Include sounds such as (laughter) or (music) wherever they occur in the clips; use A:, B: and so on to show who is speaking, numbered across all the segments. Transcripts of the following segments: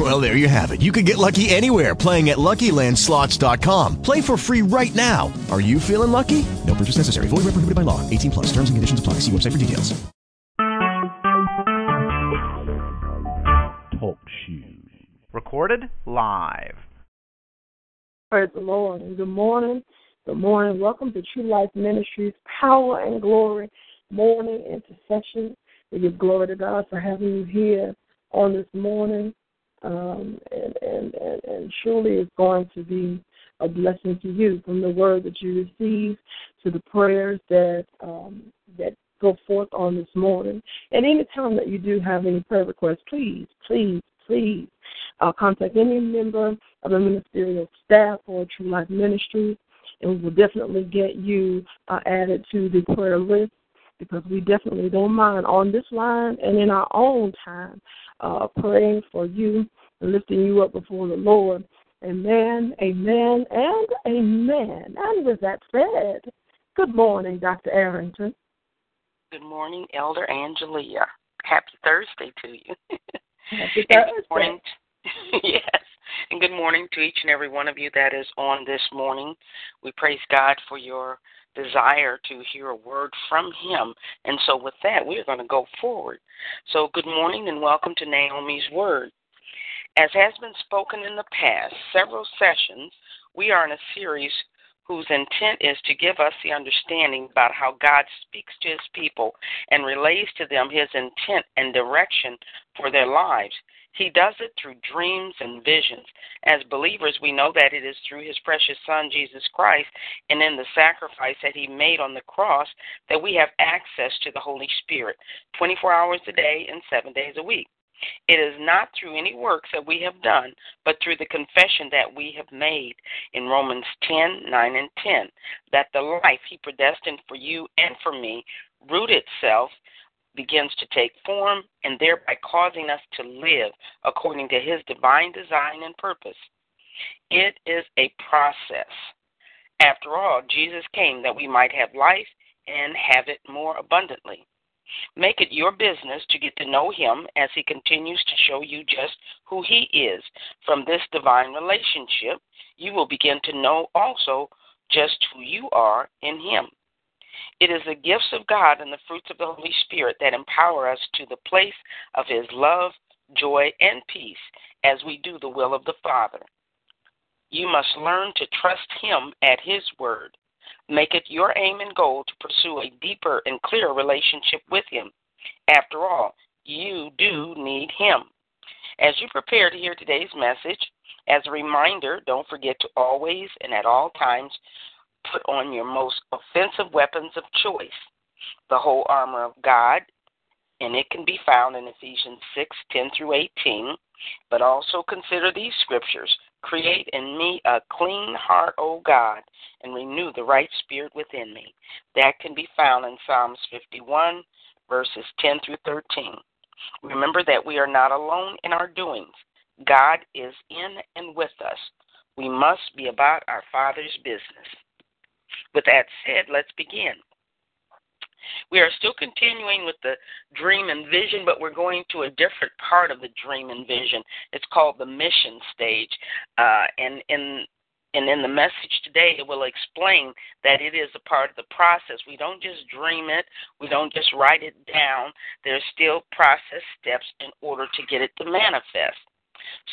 A: Well, there you have it. You can get lucky anywhere playing at LuckyLandSlots.com. Play for free right now. Are you feeling lucky? No purchase necessary. Void where prohibited by law. 18 plus. Terms and conditions apply. See website for details.
B: Talk shoes. Recorded live.
C: Praise the Lord. Good morning. Good morning. Welcome to True Life Ministries Power and Glory Morning Intercession. We give glory to God for having you here on this morning. Um, and, and, and, and surely it's going to be a blessing to you from the word that you receive to the prayers that um, that go forth on this morning. And any time that you do have any prayer requests, please, please, please uh, contact any member of the ministerial staff or True Life Ministries, and we will definitely get you uh, added to the prayer list because we definitely don't mind on this line and in our own time uh, praying for you and lifting you up before the Lord. Amen, amen, and amen. And with that said, good morning, Dr. Arrington.
D: Good morning, Elder Angelia. Happy Thursday to you.
C: Happy (laughs) Thursday.
D: good morning. (laughs) yes. And good morning to each and every one of you that is on this morning. We praise God for your desire to hear a word from Him. And so, with that, we're going to go forward. So, good morning and welcome to Naomi's Word. As has been spoken in the past several sessions, we are in a series whose intent is to give us the understanding about how God speaks to His people and relays to them His intent and direction for their lives. He does it through dreams and visions. As believers, we know that it is through His precious Son, Jesus Christ, and in the sacrifice that He made on the cross that we have access to the Holy Spirit 24 hours a day and seven days a week. It is not through any works that we have done, but through the confession that we have made in Romans 10 9 and 10, that the life He predestined for you and for me root itself begins to take form and thereby causing us to live according to His divine design and purpose. It is a process. After all, Jesus came that we might have life and have it more abundantly. Make it your business to get to know Him as He continues to show you just who He is. From this divine relationship, you will begin to know also just who you are in Him. It is the gifts of God and the fruits of the Holy Spirit that empower us to the place of His love, joy, and peace as we do the will of the Father. You must learn to trust Him at His word. Make it your aim and goal to pursue a deeper and clearer relationship with Him. After all, you do need Him. As you prepare to hear today's message, as a reminder, don't forget to always and at all times put on your most offensive weapons of choice, the whole armor of God, and it can be found in Ephesians 6 10 through 18. But also consider these scriptures Create in me a clean heart, O God, and renew the right spirit within me. That can be found in Psalms 51, verses 10 through 13. Remember that we are not alone in our doings. God is in and with us. We must be about our Father's business. With that said, let's begin. We are still continuing with the dream and vision, but we're going to a different part of the dream and vision. It's called the mission stage. Uh, and in and in the message today, it will explain that it is a part of the process. We don't just dream it, we don't just write it down. There's still process steps in order to get it to manifest.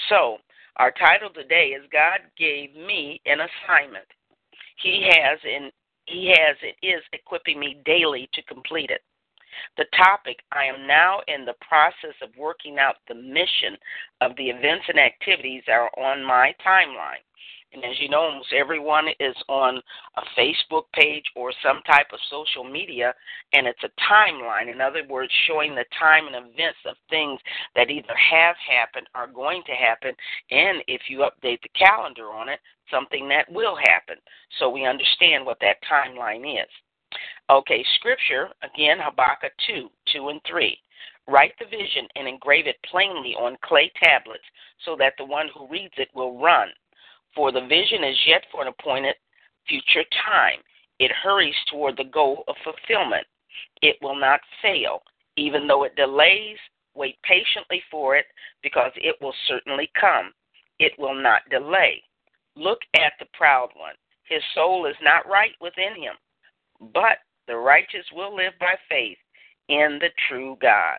D: So, our title today is God Gave Me an Assignment. He has and He has it is equipping me daily to complete it. The topic I am now in the process of working out the mission of the events and activities that are on my timeline. And as you know, almost everyone is on a Facebook page or some type of social media, and it's a timeline. In other words, showing the time and events of things that either have happened, are going to happen, and if you update the calendar on it, something that will happen. So we understand what that timeline is. Okay, scripture, again, Habakkuk 2 2 and 3. Write the vision and engrave it plainly on clay tablets so that the one who reads it will run. For the vision is yet for an appointed future time. It hurries toward the goal of fulfillment. It will not fail. Even though it delays, wait patiently for it because it will certainly come. It will not delay. Look at the proud one. His soul is not right within him, but the righteous will live by faith in the true God.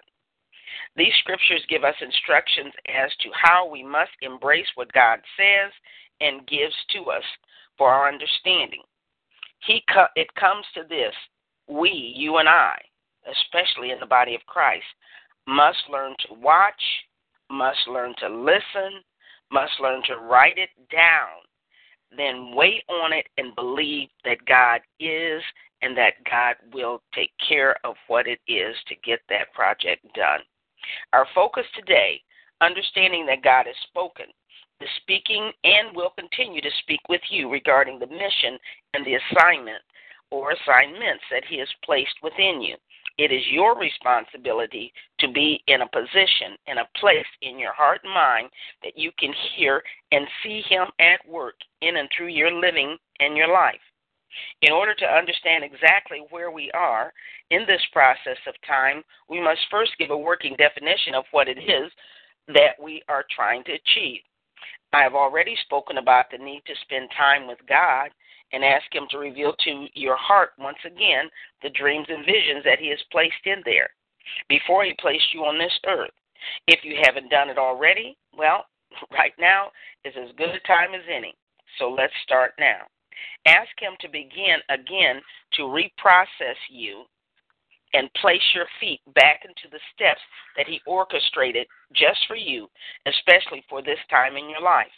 D: These scriptures give us instructions as to how we must embrace what God says and gives to us for our understanding. He co- it comes to this we, you and I, especially in the body of Christ, must learn to watch, must learn to listen, must learn to write it down, then wait on it and believe that God is and that God will take care of what it is to get that project done. Our focus today, understanding that God has spoken, is speaking and will continue to speak with you regarding the mission and the assignment or assignments that He has placed within you. It is your responsibility to be in a position, in a place in your heart and mind that you can hear and see Him at work in and through your living and your life. In order to understand exactly where we are in this process of time, we must first give a working definition of what it is that we are trying to achieve. I have already spoken about the need to spend time with God and ask Him to reveal to your heart once again the dreams and visions that He has placed in there before He placed you on this earth. If you haven't done it already, well, (laughs) right now is as good a time as any. So let's start now. Ask Him to begin again to reprocess you and place your feet back into the steps that He orchestrated just for you, especially for this time in your life.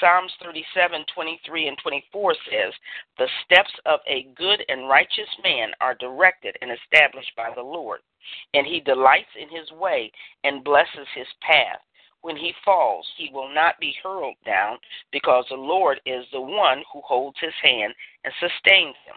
D: Psalms 37, 23, and 24 says, The steps of a good and righteous man are directed and established by the Lord, and he delights in his way and blesses his path. When he falls, he will not be hurled down, because the Lord is the one who holds his hand and sustains him.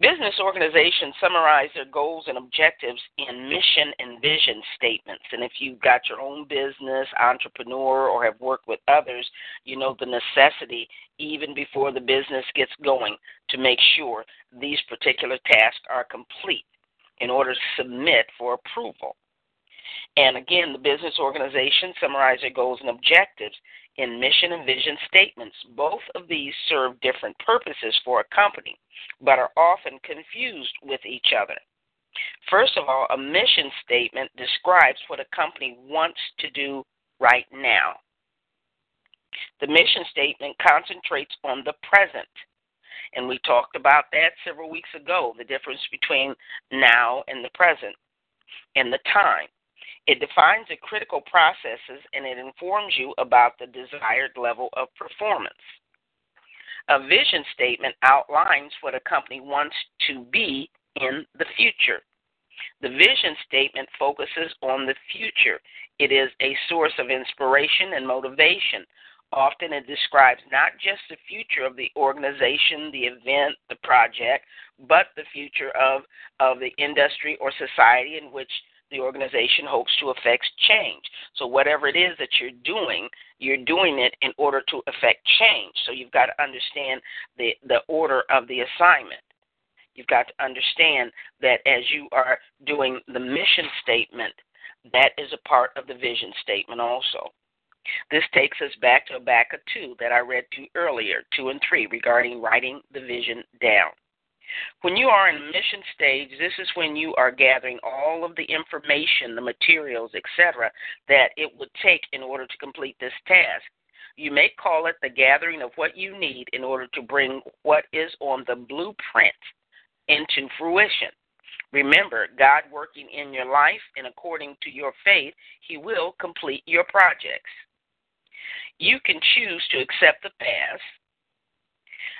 D: Business organizations summarize their goals and objectives in mission and vision statements. And if you've got your own business, entrepreneur, or have worked with others, you know the necessity, even before the business gets going, to make sure these particular tasks are complete in order to submit for approval. And again, the business organization summarize their goals and objectives in mission and vision statements. Both of these serve different purposes for a company, but are often confused with each other. First of all, a mission statement describes what a company wants to do right now. The mission statement concentrates on the present. And we talked about that several weeks ago the difference between now and the present and the time. It defines the critical processes and it informs you about the desired level of performance. A vision statement outlines what a company wants to be in the future. The vision statement focuses on the future. It is a source of inspiration and motivation. Often it describes not just the future of the organization, the event, the project, but the future of, of the industry or society in which the organization hopes to affect change. So, whatever it is that you're doing, you're doing it in order to affect change. So, you've got to understand the, the order of the assignment. You've got to understand that as you are doing the mission statement, that is a part of the vision statement also. This takes us back to Habakkuk 2 that I read to earlier, 2 and 3, regarding writing the vision down. When you are in mission stage, this is when you are gathering all of the information, the materials, etc., that it would take in order to complete this task. You may call it the gathering of what you need in order to bring what is on the blueprint into fruition. Remember, God working in your life and according to your faith, He will complete your projects. You can choose to accept the past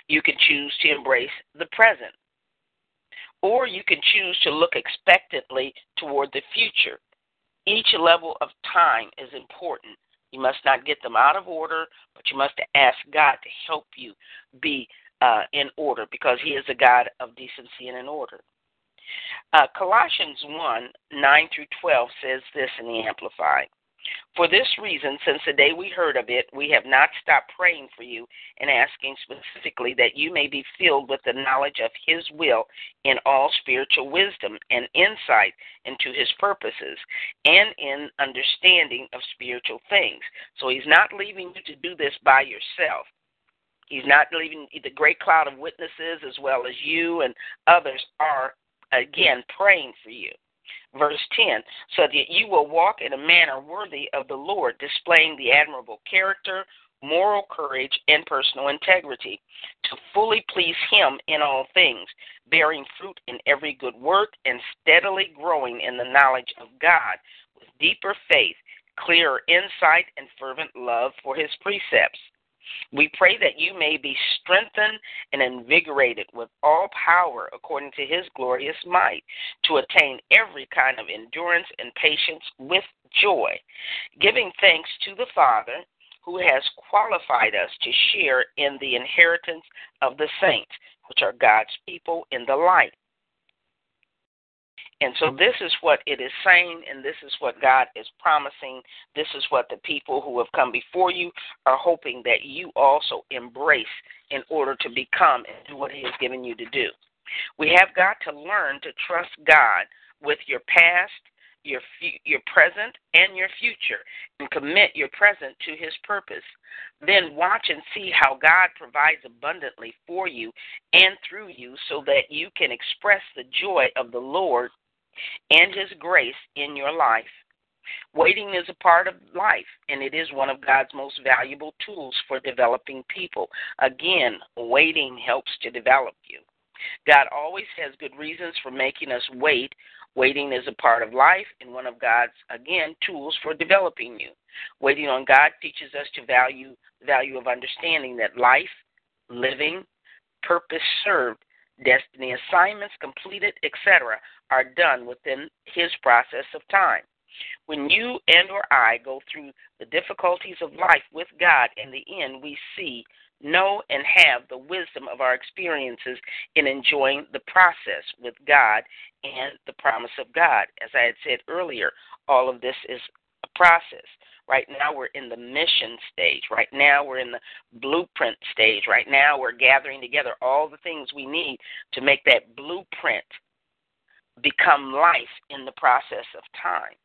D: you can choose to embrace the present. Or you can choose to look expectantly toward the future. Each level of time is important. You must not get them out of order, but you must ask God to help you be uh, in order because He is a God of decency and in order. Uh, Colossians 1 9 through 12 says this in the Amplified. For this reason, since the day we heard of it, we have not stopped praying for you and asking specifically that you may be filled with the knowledge of His will in all spiritual wisdom and insight into His purposes and in understanding of spiritual things. So He's not leaving you to do this by yourself. He's not leaving the great cloud of witnesses as well as you and others are, again, praying for you. Verse 10 so that you will walk in a manner worthy of the Lord, displaying the admirable character, moral courage, and personal integrity, to fully please Him in all things, bearing fruit in every good work, and steadily growing in the knowledge of God, with deeper faith, clearer insight, and fervent love for His precepts we pray that you may be strengthened and invigorated with all power according to his glorious might, to attain every kind of endurance and patience with joy, giving thanks to the Father who has qualified us to share in the inheritance of the saints, which are God's people in the light. And so this is what it is saying, and this is what God is promising. This is what the people who have come before you are hoping that you also embrace in order to become and do what He has given you to do. We have got to learn to trust God with your past, your your present, and your future, and commit your present to His purpose. Then watch and see how God provides abundantly for you and through you, so that you can express the joy of the Lord and His grace in your life. Waiting is a part of life, and it is one of God's most valuable tools for developing people. Again, waiting helps to develop you. God always has good reasons for making us wait. Waiting is a part of life and one of God's, again, tools for developing you. Waiting on God teaches us to value value of understanding that life, living, purpose served destiny assignments completed, etc., are done within his process of time. When you and or I go through the difficulties of life with God, in the end we see, know, and have the wisdom of our experiences in enjoying the process with God and the promise of God. As I had said earlier, all of this is a process. Right now, we're in the mission stage. Right now, we're in the blueprint stage. Right now, we're gathering together all the things we need to make that blueprint become life in the process of time.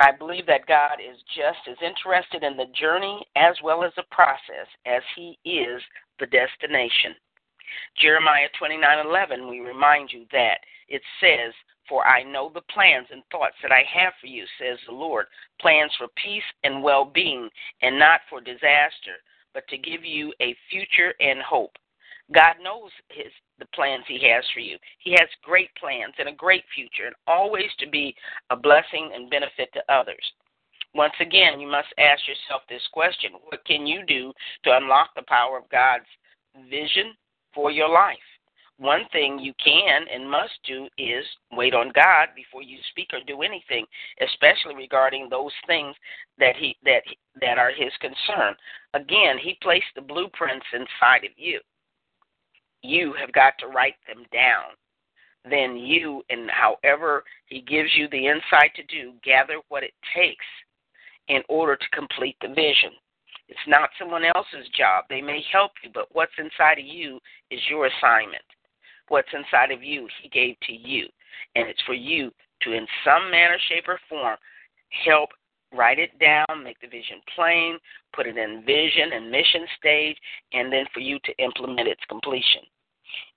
D: I believe that God is just as interested in the journey as well as the process as he is the destination. Jeremiah 29:11 we remind you that it says for I know the plans and thoughts that I have for you, says the Lord plans for peace and well being, and not for disaster, but to give you a future and hope. God knows his the plans he has for you. He has great plans and a great future and always to be a blessing and benefit to others. Once again, you must ask yourself this question. What can you do to unlock the power of God's vision for your life? one thing you can and must do is wait on God before you speak or do anything, especially regarding those things that he that that are his concern. Again, he placed the blueprints inside of you. You have got to write them down. Then you and however he gives you the insight to do, gather what it takes in order to complete the vision. It's not someone else's job. They may help you, but what's inside of you is your assignment what's inside of you, He gave to you. And it's for you to, in some manner, shape, or form, help write it down, make the vision plain, put it in vision and mission stage, and then for you to implement its completion.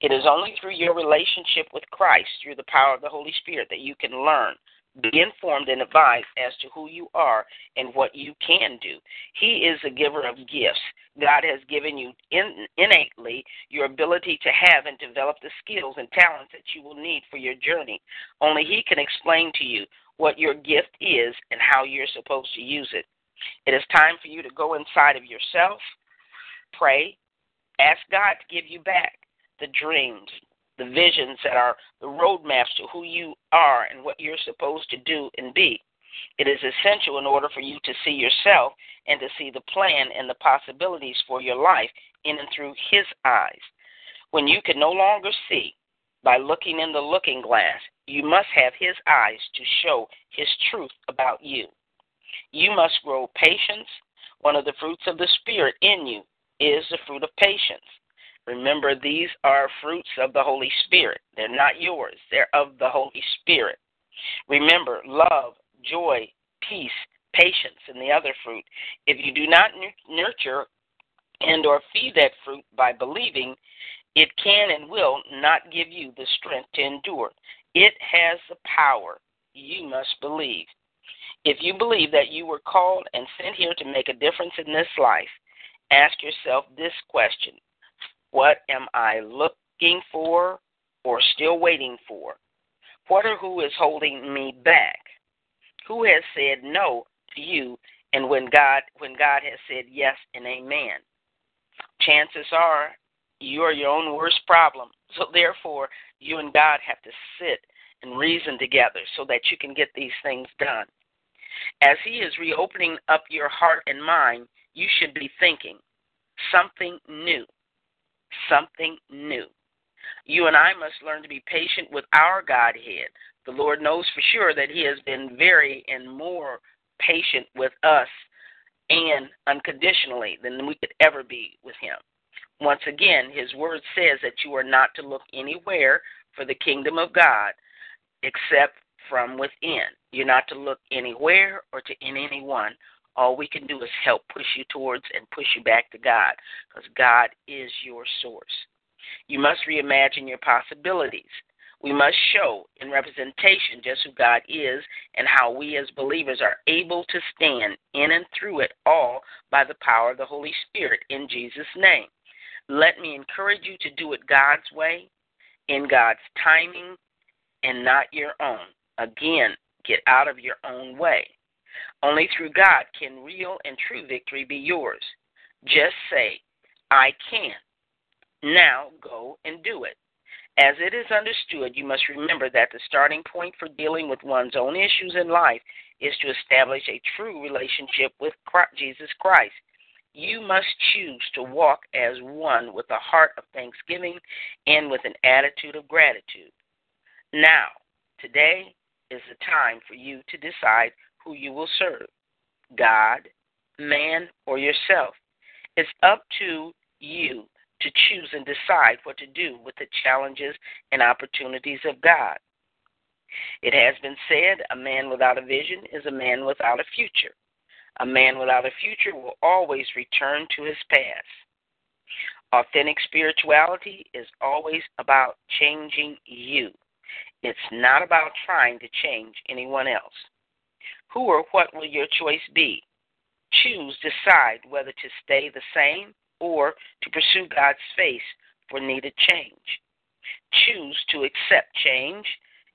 D: It is only through your relationship with Christ, through the power of the Holy Spirit, that you can learn, be informed, and advised as to who you are and what you can do. He is a giver of gifts. God has given you in, innately your ability to have and develop the skills and talents that you will need for your journey. Only He can explain to you what your gift is and how you're supposed to use it. It is time for you to go inside of yourself, pray, ask God to give you back the dreams, the visions that are the roadmaps to who you are and what you're supposed to do and be. It is essential in order for you to see yourself and to see the plan and the possibilities for your life in and through His eyes. When you can no longer see, by looking in the looking glass, you must have His eyes to show His truth about you. You must grow patience. One of the fruits of the Spirit in you is the fruit of patience. Remember, these are fruits of the Holy Spirit. They're not yours, they're of the Holy Spirit. Remember, love, joy, peace, patience, and the other fruit. If you do not nurture and or feed that fruit by believing, it can and will not give you the strength to endure. It has the power. You must believe. If you believe that you were called and sent here to make a difference in this life, ask yourself this question What am I looking for or still waiting for? What or who is holding me back? Who has said no to you and when God when God has said yes and amen? Chances are you are your own worst problem. (laughs) So therefore you and God have to sit and reason together so that you can get these things done. As He is reopening up your heart and mind, you should be thinking something new. Something new. You and I must learn to be patient with our Godhead. The Lord knows for sure that He has been very and more patient with us and unconditionally than we could ever be with Him. Once again, His Word says that you are not to look anywhere for the kingdom of God except from within. You're not to look anywhere or to anyone. All we can do is help push you towards and push you back to God because God is your source. You must reimagine your possibilities. We must show in representation just who God is and how we as believers are able to stand in and through it all by the power of the Holy Spirit in Jesus' name. Let me encourage you to do it God's way, in God's timing, and not your own. Again, get out of your own way. Only through God can real and true victory be yours. Just say, I can. Now go and do it. As it is understood, you must remember that the starting point for dealing with one's own issues in life is to establish a true relationship with Jesus Christ. You must choose to walk as one with a heart of thanksgiving and with an attitude of gratitude. Now, today is the time for you to decide who you will serve God, man, or yourself. It's up to you to choose and decide what to do with the challenges and opportunities of God. It has been said a man without a vision is a man without a future. A man without a future will always return to his past. Authentic spirituality is always about changing you. It's not about trying to change anyone else. Who or what will your choice be? Choose, decide whether to stay the same or to pursue God's face for needed change. Choose to accept change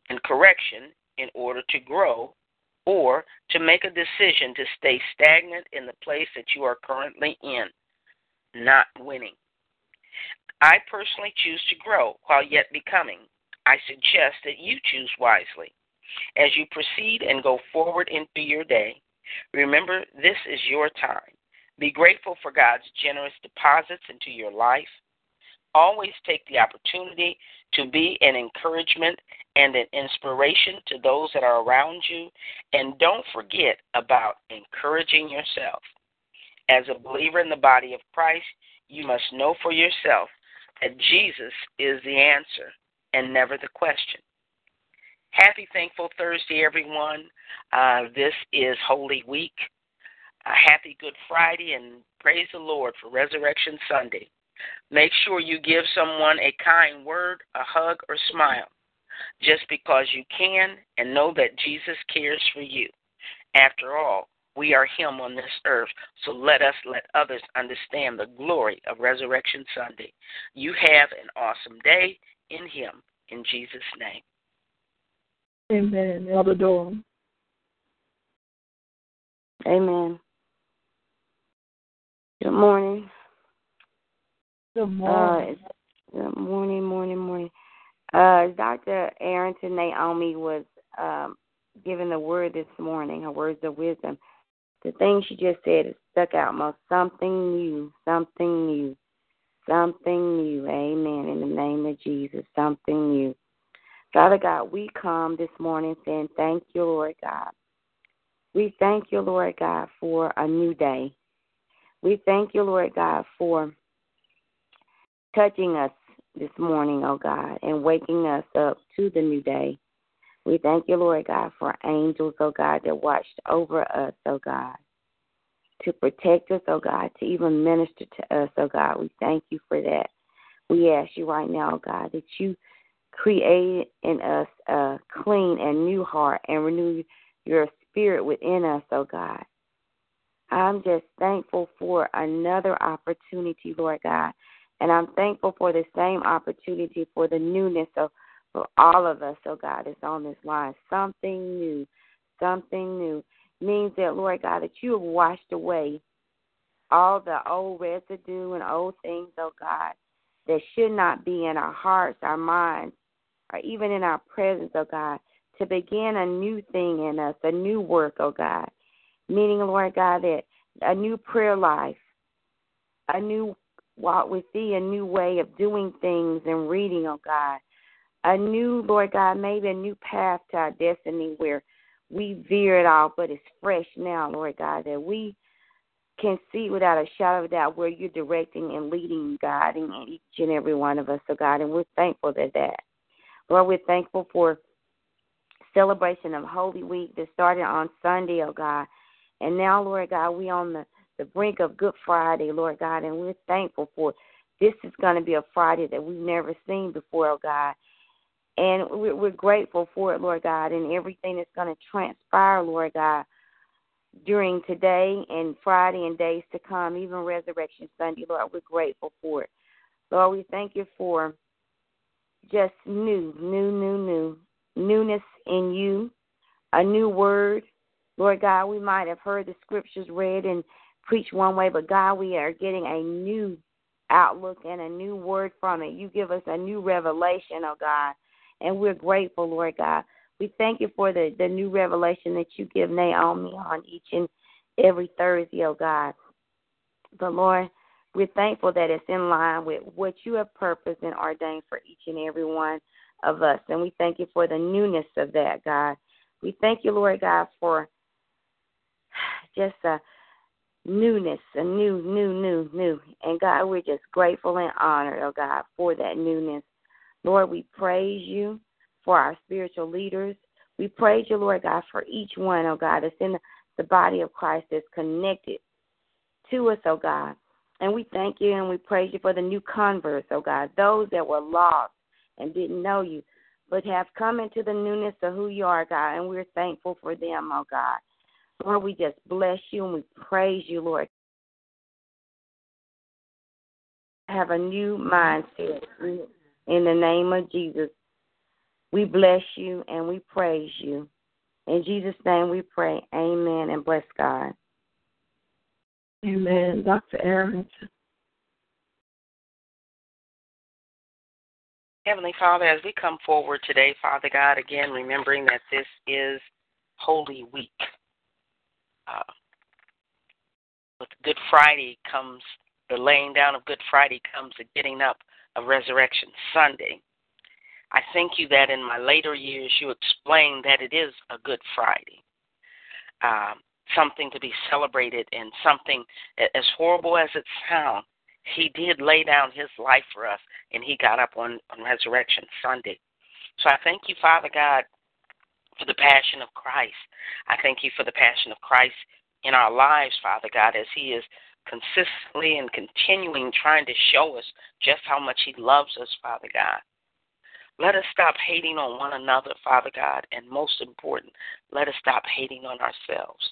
D: and correction in order to grow or to make a decision to stay stagnant in the place that you are currently in, not winning. I personally choose to grow while yet becoming. I suggest that you choose wisely. As you proceed and go forward into your day, remember this is your time. Be grateful for God's generous deposits into your life. Always take the opportunity to be an encouragement and an inspiration to those that are around you. And don't forget about encouraging yourself. As a believer in the body of Christ, you must know for yourself that Jesus is the answer and never the question. Happy Thankful Thursday, everyone. Uh, this is Holy Week a happy Good Friday and praise the Lord for Resurrection Sunday. Make sure you give someone a kind word, a hug, or smile just because you can and know that Jesus cares for you. After all, we are Him on this earth, so let us let others understand the glory of Resurrection Sunday. You have an awesome day in Him, in Jesus' name.
C: Amen. Elder Dorm.
E: Amen. Good morning.
C: Good morning.
E: Uh, good morning, morning, morning. Uh, Dr. Arrington Naomi was um, given the word this morning, her words of wisdom. The thing she just said stuck out most. Something new, something new, something new. Amen. In the name of Jesus, something new. Father God, we come this morning saying thank you, Lord God. We thank you, Lord God, for a new day. We thank you, Lord God, for touching us this morning, oh God, and waking us up to the new day. We thank you, Lord God, for angels, oh God, that watched over us, oh God, to protect us, oh God, to even minister to us, oh God. We thank you for that. We ask you right now, oh God, that you create in us a clean and new heart and renew your spirit within us, oh God. I'm just thankful for another opportunity, Lord God. And I'm thankful for the same opportunity for the newness of for all of us, oh God, is on this line. Something new. Something new. Means that, Lord God, that you have washed away all the old residue and old things, oh God, that should not be in our hearts, our minds, or even in our presence, oh God, to begin a new thing in us, a new work, oh God. Meaning, Lord God, that a new prayer life, a new walk with thee, a new way of doing things and reading, oh God. A new, Lord God, maybe a new path to our destiny where we veer it off, but it's fresh now, Lord God, that we can see without a shadow of a doubt where you're directing and leading, guiding each and every one of us, oh God, and we're thankful for that. Lord, we're thankful for celebration of Holy Week that started on Sunday, oh God. And now, Lord God, we on the, the brink of Good Friday, Lord God, and we're thankful for this is going to be a Friday that we've never seen before, oh God. And we're, we're grateful for it, Lord God, and everything that's going to transpire, Lord God, during today and Friday and days to come, even Resurrection Sunday, Lord, we're grateful for it. Lord, we thank you for just new, new, new, new, newness in you, a new word. Lord God, we might have heard the scriptures read and preached one way, but God, we are getting a new outlook and a new word from it. You give us a new revelation, oh God, and we're grateful, Lord God. We thank you for the, the new revelation that you give Naomi on each and every Thursday, oh God. But Lord, we're thankful that it's in line with what you have purposed and ordained for each and every one of us. And we thank you for the newness of that, God. We thank you, Lord God, for just a newness, a new, new, new, new. And God, we're just grateful and honored, oh God, for that newness. Lord, we praise you for our spiritual leaders. We praise you, Lord God, for each one, oh God, that's in the body of Christ that's connected to us, oh God. And we thank you and we praise you for the new converts, oh God, those that were lost and didn't know you, but have come into the newness of who you are, God, and we're thankful for them, oh God. Lord, we just bless you and we praise you, Lord. Have a new mindset in the name of Jesus. We bless you and we praise you. In Jesus' name we pray. Amen and bless God.
C: Amen. Dr. Aaron.
D: Heavenly Father, as we come forward today, Father God, again remembering that this is Holy Week. Uh, with Good Friday comes the laying down of Good Friday comes the getting up of Resurrection Sunday. I thank you that in my later years you explained that it is a Good Friday. Um, something to be celebrated and something as horrible as it sounds, he did lay down his life for us and he got up on, on Resurrection Sunday. So I thank you, Father God, for the passion of Christ. I thank you for the passion of Christ in our lives, Father God, as he is consistently and continuing trying to show us just how much he loves us, Father God. Let us stop hating on one another, Father God, and most important, let us stop hating on ourselves.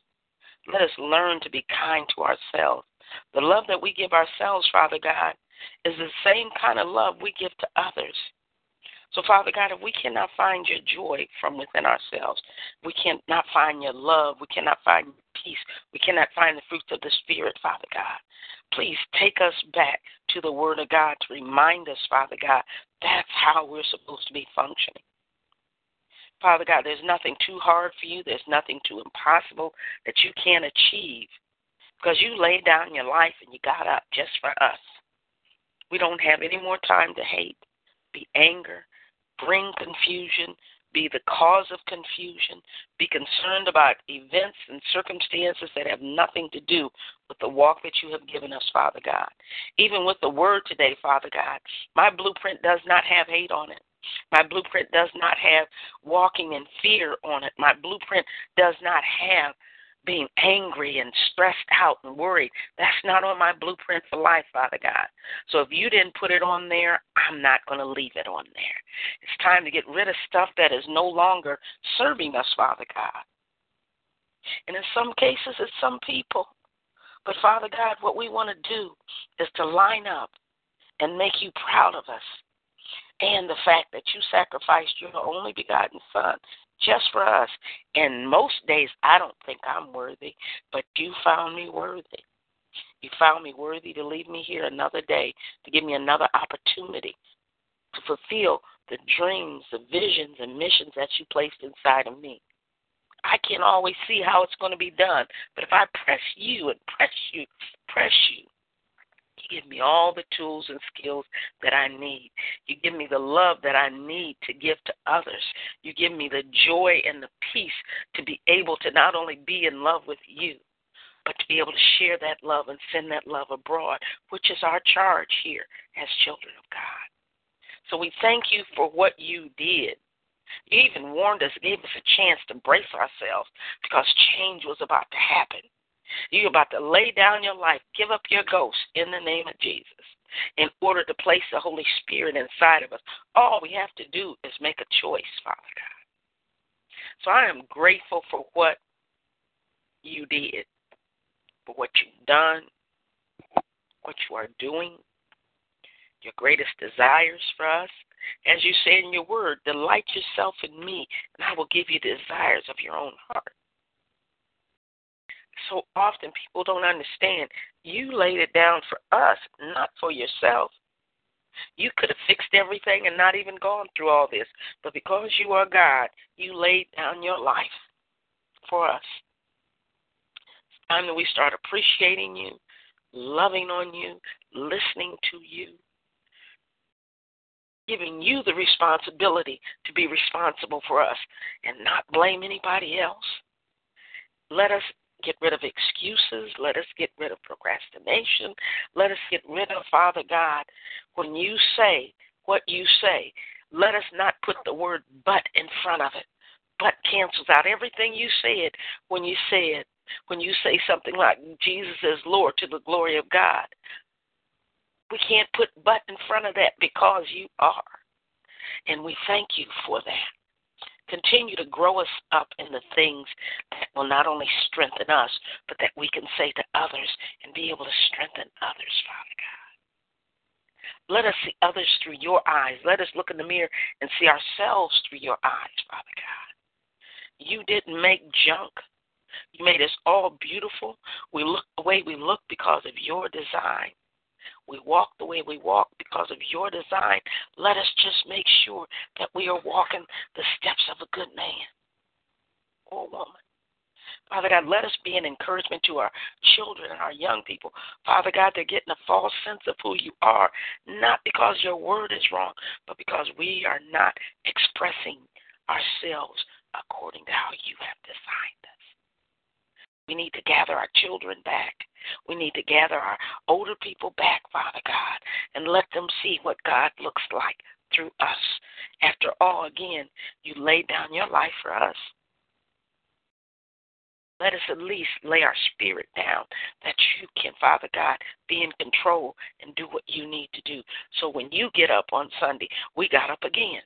D: Let us learn to be kind to ourselves. The love that we give ourselves, Father God, is the same kind of love we give to others. So, Father God, if we cannot find your joy from within ourselves, we cannot find your love, we cannot find peace, we cannot find the fruits of the Spirit, Father God. Please take us back to the Word of God to remind us, Father God, that's how we're supposed to be functioning. Father God, there's nothing too hard for you. There's nothing too impossible that you can't achieve because you laid down your life and you got up just for us. We don't have any more time to hate, be anger, bring confusion, be the cause of confusion, be concerned about events and circumstances that have nothing to do with the walk that you have given us, Father God. Even with the word today, Father God, my blueprint does not have hate on it. My blueprint does not have walking in fear on it. My blueprint does not have being angry and stressed out and worried. That's not on my blueprint for life, Father God. So if you didn't put it on there, I'm not going to leave it on there. It's time to get rid of stuff that is no longer serving us, Father God. And in some cases, it's some people. But Father God, what we want to do is to line up and make you proud of us. And the fact that you sacrificed your only begotten Son just for us. And most days I don't think I'm worthy, but you found me worthy. You found me worthy to leave me here another day, to give me another opportunity to fulfill the dreams, the visions, and missions that you placed inside of me. I can't always see how it's going to be done, but if I press you and press you, press you, give me all the tools and skills that I need. You give me the love that I need to give to others. You give me the joy and the peace to be able to not only be in love with you, but to be able to share that love and send that love abroad, which is our charge here as children of God. So we thank you for what you did. You even warned us, gave us a chance to brace ourselves because change was about to happen. You're about to lay down your life, give up your ghost in the name of Jesus in order to place the Holy Spirit inside of us. All we have to do is make a choice, Father God. So I am grateful for what you did, for what you've done, what you are doing, your greatest desires for us. As you say in your word, delight yourself in me, and I will give you the desires of your own heart so often people don't understand. You laid it down for us, not for yourself. You could have fixed everything and not even gone through all this. But because you are God, you laid down your life for us. It's time that we start appreciating you, loving on you, listening to you, giving you the responsibility to be responsible for us and not blame anybody else. Let us get rid of excuses. Let us get rid of procrastination. Let us get rid of, Father God, when you say what you say, let us not put the word but in front of it. But cancels out everything you said when you said, when you say something like Jesus is Lord to the glory of God. We can't put but in front of that because you are. And we thank you for that. Continue to grow us up in the things that will not only strengthen us, but that we can say to others and be able to strengthen others, Father God. Let us see others through your eyes. Let us look in the mirror and see ourselves through your eyes, Father God. You didn't make junk. You made us all beautiful. We look the way we look because of your design. We walk the way we walk because of your design. Let us just make sure that we are walking the steps of a good man oh, or woman. Father God, let us be an encouragement to our children and our young people. Father God, they're getting a false sense of who you are, not because your word is wrong, but because we are not expressing ourselves according to how you have designed us. We need to gather our children back. We need to gather our older people back, Father God, and let them see what God looks like through us. After all, again, you laid down your life for us. Let us at least lay our spirit down that you can, Father God, be in control and do what you need to do. So when you get up on Sunday, we got up again.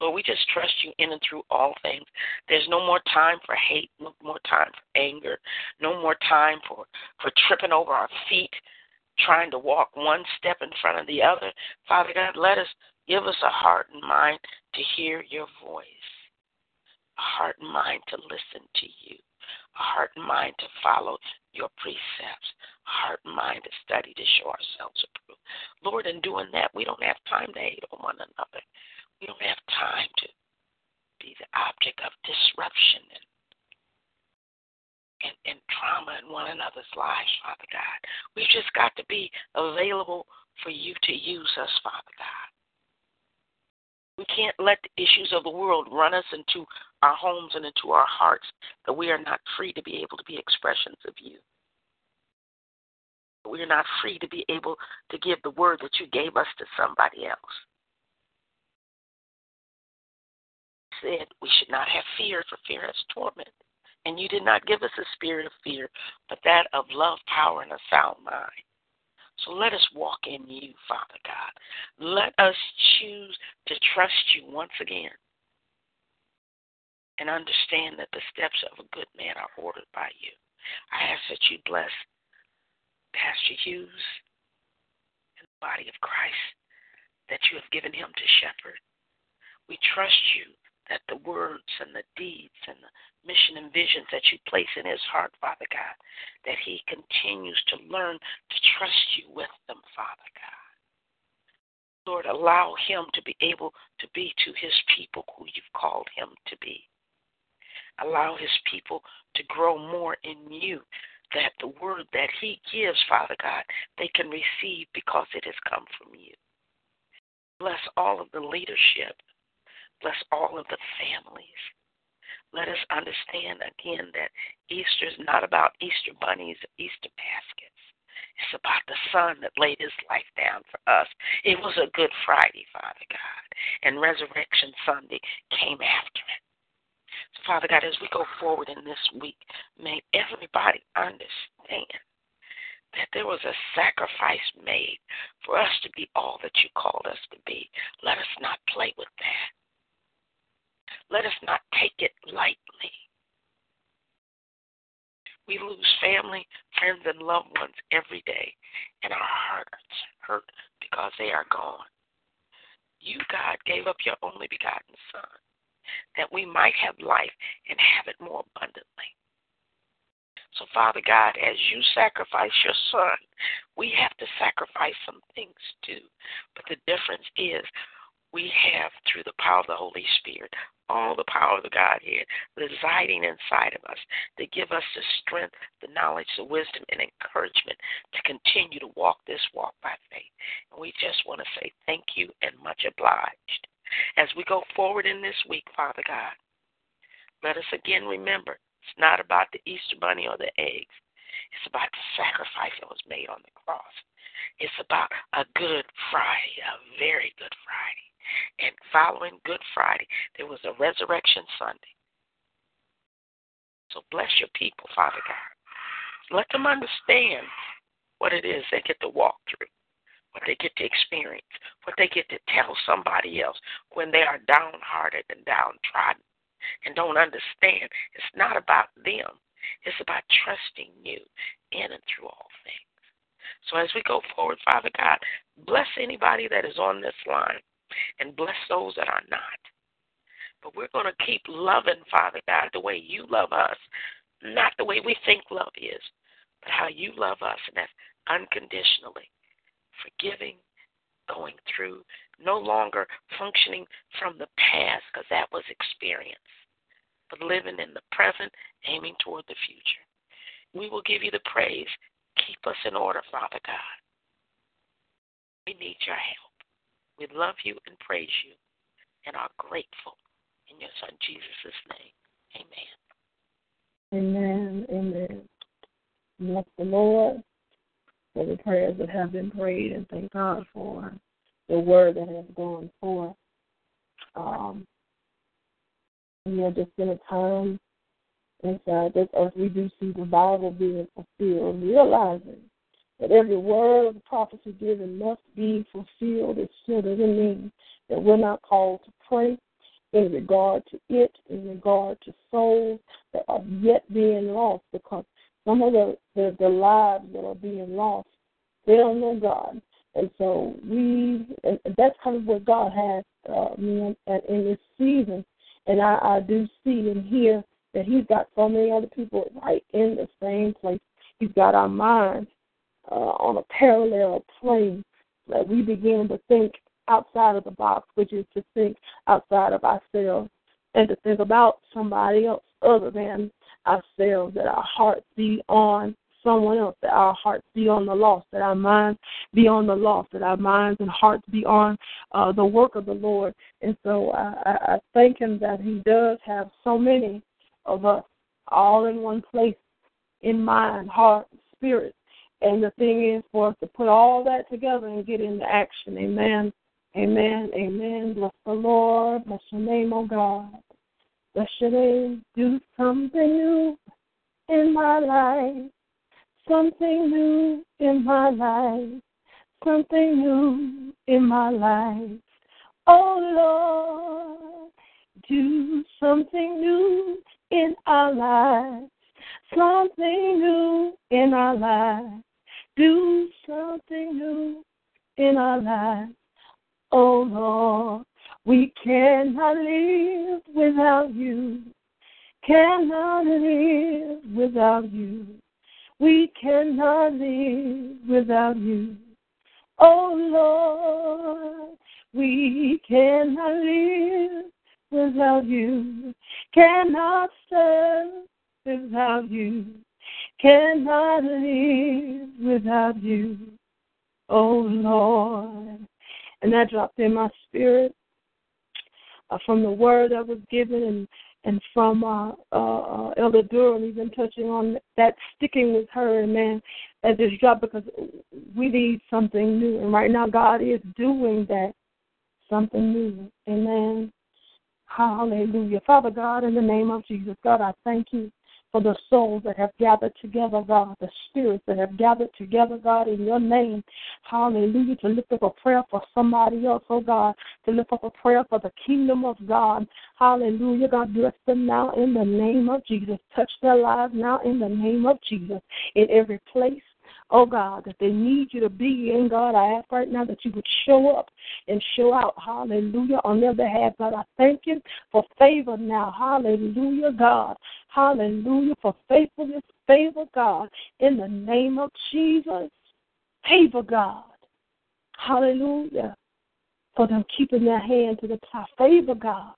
D: Lord, we just trust you in and through all things. There's no more time for hate, no more time for anger, no more time for, for tripping over our feet, trying to walk one step in front of the other. Father God, let us give us a heart and mind to hear your voice, a heart and mind to listen to you, a heart and mind to follow your precepts, a heart and mind to study to show ourselves approved. Lord, in doing that, we don't have time to hate on one another. We don't have time to be the object of disruption and, and, and trauma in one another's lives, Father God. We've just got to be available for you to use us, Father God. We can't let the issues of the world run us into our homes and into our hearts that we are not free to be able to be expressions of you. We are not free to be able to give the word that you gave us to somebody else. Said we should not have fear, for fear has torment. And you did not give us a spirit of fear, but that of love, power, and a sound mind. So let us walk in you, Father God. Let us choose to trust you once again and understand that the steps of a good man are ordered by you. I ask that you bless Pastor Hughes and the body of Christ that you have given him to shepherd. We trust you that the words and the deeds and the mission and visions that you place in his heart, Father God, that he continues to learn to trust you with them, Father God. Lord, allow him to be able to be to his people who you've called him to be. Allow his people to grow more in you, that the word that he gives, Father God, they can receive because it has come from you. Bless all of the leadership Bless all of the families. Let us understand again that Easter is not about Easter bunnies or Easter baskets. It's about the Son that laid his life down for us. It was a Good Friday, Father God, and Resurrection Sunday came after it. So, Father God, as we go forward in this week, may everybody understand that there was a sacrifice made for us to be all that you called us to be. Let us not play with that. Let us not take it lightly. We lose family, friends, and loved ones every day, and our hearts hurt because they are gone. You, God, gave up your only begotten Son that we might have life and have it more abundantly. So, Father God, as you sacrifice your Son, we have to sacrifice some things too. But the difference is we have, through the power of the Holy Spirit, all the power of the Godhead residing inside of us to give us the strength, the knowledge, the wisdom, and encouragement to continue to walk this walk by faith. And we just want to say thank you and much obliged. As we go forward in this week, Father God, let us again remember it's not about the Easter bunny or the eggs. It's about the sacrifice that was made on the cross. It's about a good Friday, a very good Friday. And following Good Friday, there was a Resurrection Sunday. So bless your people, Father God. Let them understand what it is they get to walk through, what they get to experience, what they get to tell somebody else when they are downhearted and downtrodden and don't understand. It's not about them, it's about trusting you in and through all things. So as we go forward, Father God, bless anybody that is on this line and bless those that are not. But we're going to keep loving, Father God, the way you love us, not the way we think love is, but how you love us, and that's unconditionally, forgiving, going through, no longer functioning from the past because that was experience, but living in the present, aiming toward the future. We will give you the praise. Keep us in order, Father God. We need your help. We love you and praise you and are grateful. In your Son Jesus' name,
C: amen. Amen. Amen. Bless the Lord for the prayers that have been prayed and thank God for the word that has gone forth. Um, we have just in a time inside this earth. We do see the Bible being fulfilled, realizing that every word of the prophecy given must be fulfilled. It still doesn't mean that we're not called to pray in regard to it, in regard to souls that are yet being lost, because some of the, the, the lives that are being lost, they don't know God. And so we, and that's kind of what God has uh, me in, in this season. And I, I do see and hear that He's got so many other people right in the same place. He's got our minds uh, on a parallel plane that we begin to think outside of the box, which is to think outside of ourselves and to think about somebody else other than ourselves, that our hearts be on someone else, that our hearts be on the lost, that our minds be on the lost, that our minds and hearts be on uh, the work of the Lord. And so I, I, I thank Him that He does have so many of us all in one place in mind, heart, spirit. And the thing is for us to put all that together and get into action. Amen. Amen. Amen. Bless the Lord. Bless your name, oh God. Bless your name. Do something new in my life. Something new in my life. Something new in my life. Oh Lord, do something new in our lives. Something new in our lives. Do something new in our lives. Oh Lord, we cannot live without you. Cannot live without you. We cannot live without you. Oh Lord, we cannot live without you. Cannot serve without you. Cannot live without you. Oh Lord. And that dropped in my spirit uh, from the word that was given and and from uh, uh, Elder Durham, even touching on that sticking with her, and man, that just dropped because we need something new, and right now God is doing that, something new. Amen. Hallelujah. Father God, in the name of Jesus, God, I thank you for the souls that have gathered together, God, the spirits that have gathered together, God, in your name. Hallelujah. To lift up a prayer for somebody else, oh God, to lift up a prayer for the kingdom of God. Hallelujah. God, bless them now in the name of Jesus. Touch their lives now in the name of Jesus. In every place oh God, that they need you to be in, God. I ask right now that you would show up and show out, hallelujah, on their behalf, God. I thank you for favor now, hallelujah, God. Hallelujah. For faithfulness, favor God. In the name of Jesus, favor God. Hallelujah. For them keeping their hand to the plow. Favor God.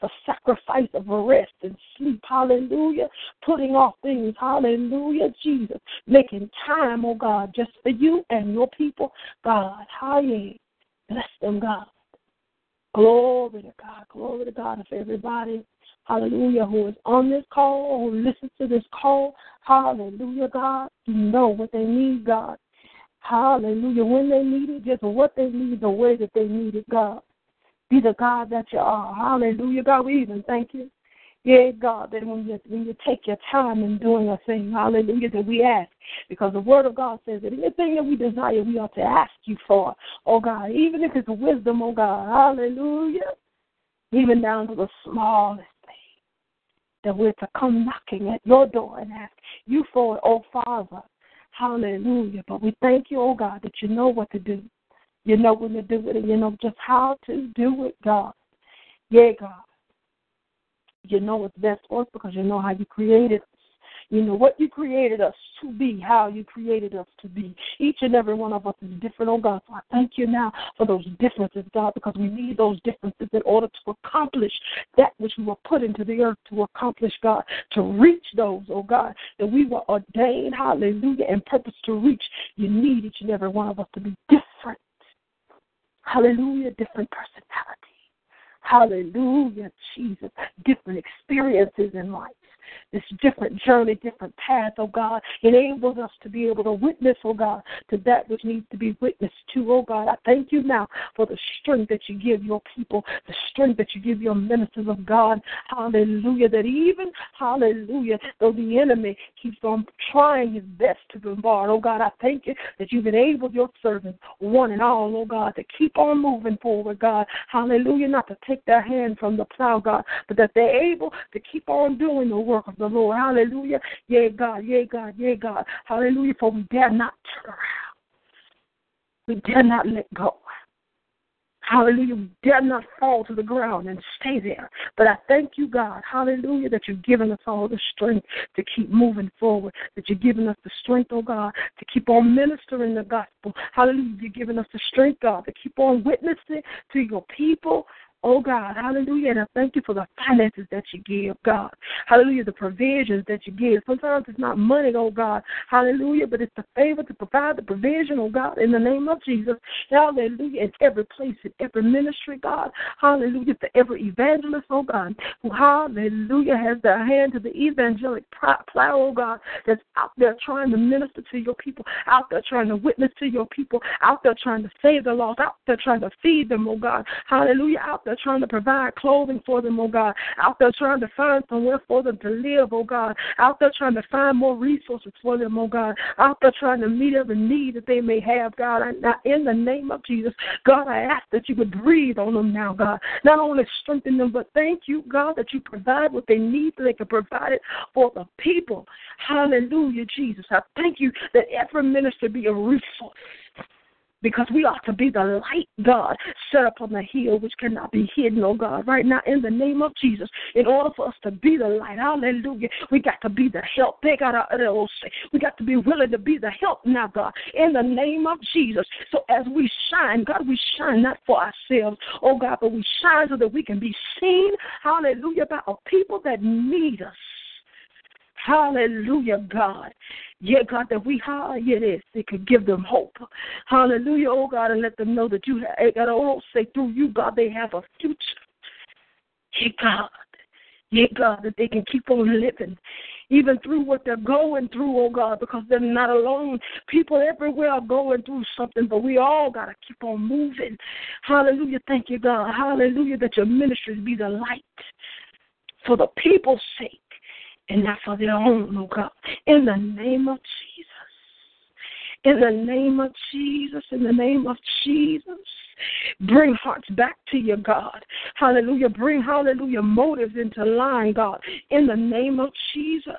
C: The sacrifice of rest and sleep. Hallelujah. Putting off things. Hallelujah. Jesus. Making time, oh God, just for you and your people. God. Hallelujah. Bless them, God. Glory to God. Glory to God of everybody hallelujah, who is on this call, who listens to this call, hallelujah, God, you know what they need, God. Hallelujah, when they need it, just what they need, the way that they need it, God. Be the God that you are. Hallelujah, God, we even thank you. Yeah, God, that when you when you take your time in doing a thing, hallelujah, that we ask. Because the word of God says that anything that we desire, we ought to ask you for. Oh God, even if it's wisdom, oh God, hallelujah. Even down to the smallest thing. that we're to come knocking at your door and ask you for it, oh Father. Hallelujah. But we thank you, oh God, that you know what to do. You know when to do it and you know just how to do it, God. Yeah, God. You know what's best for us because you know how you created us. you know what you created us to be, how you created us to be. Each and every one of us is different, oh God. So I thank you now for those differences, God, because we need those differences in order to accomplish that which we were put into the earth to accomplish, God, to reach those, oh God, that we were ordained, hallelujah, and purpose to reach. You need each and every one of us to be different. Hallelujah, different personality. Hallelujah, Jesus. Different experiences in life this different journey, different path, oh God, enables us to be able to witness, oh God, to that which needs to be witnessed to, oh God. I thank you now for the strength that you give your people, the strength that you give your ministers of God. Hallelujah. That even, hallelujah, though the enemy keeps on trying his best to bombard, oh God, I thank you that you've enabled your servants, one and all, oh God, to keep on moving forward, God. Hallelujah. Not to take their hand from the plow, God, but that they're able to keep on doing the work of the Lord. Hallelujah. Yea, God, yea, God, yea, God. Hallelujah. For we dare not turn around. We dare not let go. Hallelujah. We dare not fall to the ground and stay there. But I thank you, God. Hallelujah, that you've given us all the strength to keep moving forward. That you've given us the strength, oh God, to keep on ministering the gospel. Hallelujah. You've given us the strength, God, to keep on witnessing to your people Oh God, hallelujah. And I thank you for the finances that you give, God. Hallelujah. The provisions that you give. Sometimes it's not money, oh God. Hallelujah. But it's the favor to provide the provision, oh God, in the name of Jesus. Hallelujah. In every place, in every ministry, God. Hallelujah. For every evangelist, oh God, who, hallelujah, has their hand to the evangelic plow, oh God, that's out there trying to minister to your people, out there trying to witness to your people, out there trying to save the lost, out there trying to feed them, oh God. Hallelujah. Out there trying to provide clothing for them, oh God. Out there trying to find somewhere for them to live, oh God. Out there trying to find more resources for them, oh God. Out there trying to meet every need that they may have, God. Now, in the name of Jesus, God, I ask that you would breathe on them now, God. Not only strengthen them, but thank you, God, that you provide what they need so they can provide it for the people. Hallelujah, Jesus. I thank you that every minister be a resource because we ought to be the light, God, set up on the hill which cannot be hidden, oh God, right now in the name of Jesus. In order for us to be the light, hallelujah, we got to be the help. They got to we got to be willing to be the help now, God, in the name of Jesus. So as we shine, God, we shine not for ourselves, oh God, but we shine so that we can be seen, hallelujah, by a people that need us. Hallelujah, God. Yeah, God, that we hire this, it could give them hope. Hallelujah, oh God, and let them know that you have, God, oh, say through you, God, they have a future. Yeah, God. Yeah, God, that they can keep on living, even through what they're going through, oh God, because they're not alone. People everywhere are going through something, but we all got to keep on moving. Hallelujah. Thank you, God. Hallelujah, that your ministries be the light for the people's sake and not for their own, oh God. In the name of Jesus. In the name of Jesus. In the name of Jesus. Bring hearts back to you, God. Hallelujah. Bring, hallelujah, motives into line, God. In the name of Jesus.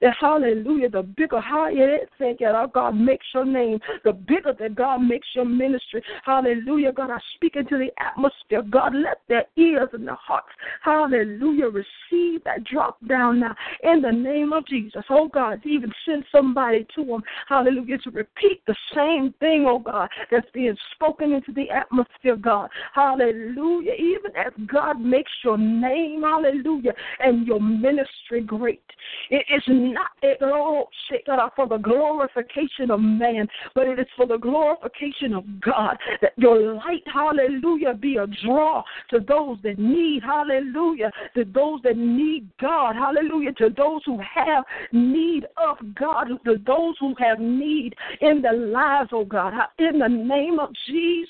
C: That hallelujah, the bigger higher it said that God makes your name, the bigger that God makes your ministry. Hallelujah, God, I speak into the atmosphere. God, let their ears and their hearts, hallelujah, receive that drop down now in the name of Jesus. Oh God, even send somebody to them, hallelujah, to repeat the same thing, oh God, that's being spoken into the atmosphere, God. Hallelujah. Even as God makes your name, hallelujah, and your ministry great. It is not at all for the glorification of man, but it is for the glorification of God. That your light, hallelujah, be a draw to those that need, hallelujah, to those that need God, hallelujah, to those who have need of God, to those who have need in their lives, oh God, in the name of Jesus.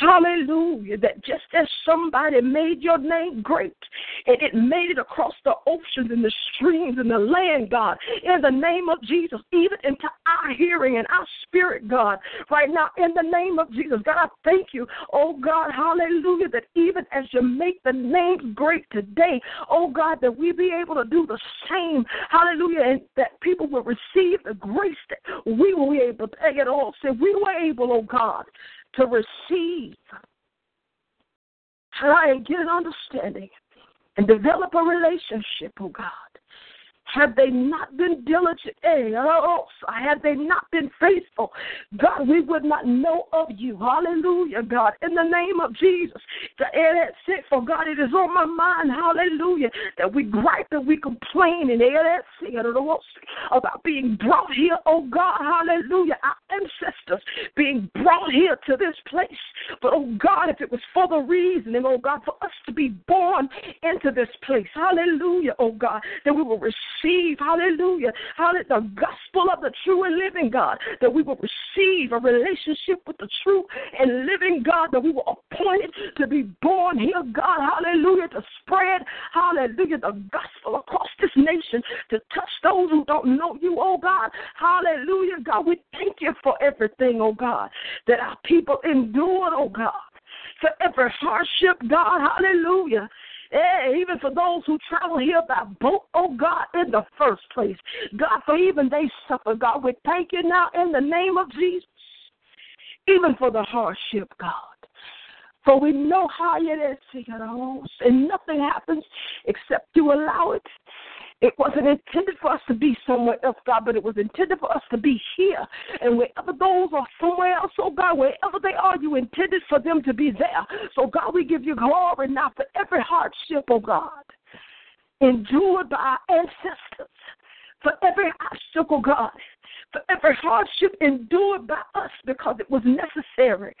C: Hallelujah. That just as somebody made your name great and it made it across the oceans and the streams and the land, God, in the name of Jesus, even into our hearing and our spirit, God, right now, in the name of Jesus. God, I thank you, oh God, hallelujah, that even as you make the name great today, oh God, that we be able to do the same, hallelujah, and that people will receive the grace that we will be able to, it all, say, we were able, oh God, to receive, try and get an understanding and develop a relationship, oh God. Had they not been diligent, oh, had they not been faithful, God, we would not know of you. Hallelujah, God. In the name of Jesus. The air that's sick for God, it is on my mind. Hallelujah. That we gripe and we complain and air that sick about being brought here, oh God. Hallelujah. Our ancestors being brought here to this place. But oh God, if it was for the reason, and oh God, for us to be born into this place, hallelujah, oh God, that we will receive receive, hallelujah, hallelujah, the gospel of the true and living God, that we will receive a relationship with the true and living God, that we were appointed to be born here, God, hallelujah, to spread, hallelujah, the gospel across this nation, to touch those who don't know you, oh God, hallelujah, God, we thank you for everything, oh God, that our people endured, oh God for every hardship, God, hallelujah. Hey, even for those who travel here by boat, oh God, in the first place. God, for even they suffer, God, we thank you now in the name of Jesus, even for the hardship, God. For we know how it is, and nothing happens except you allow it. It wasn't intended for us to be somewhere else, God, but it was intended for us to be here. And wherever those are somewhere else, oh God, wherever they are, you intended for them to be there. So, God, we give you glory now for every hardship, oh God, endured by our ancestors, for every obstacle, God, every hardship endured by us because it was necessary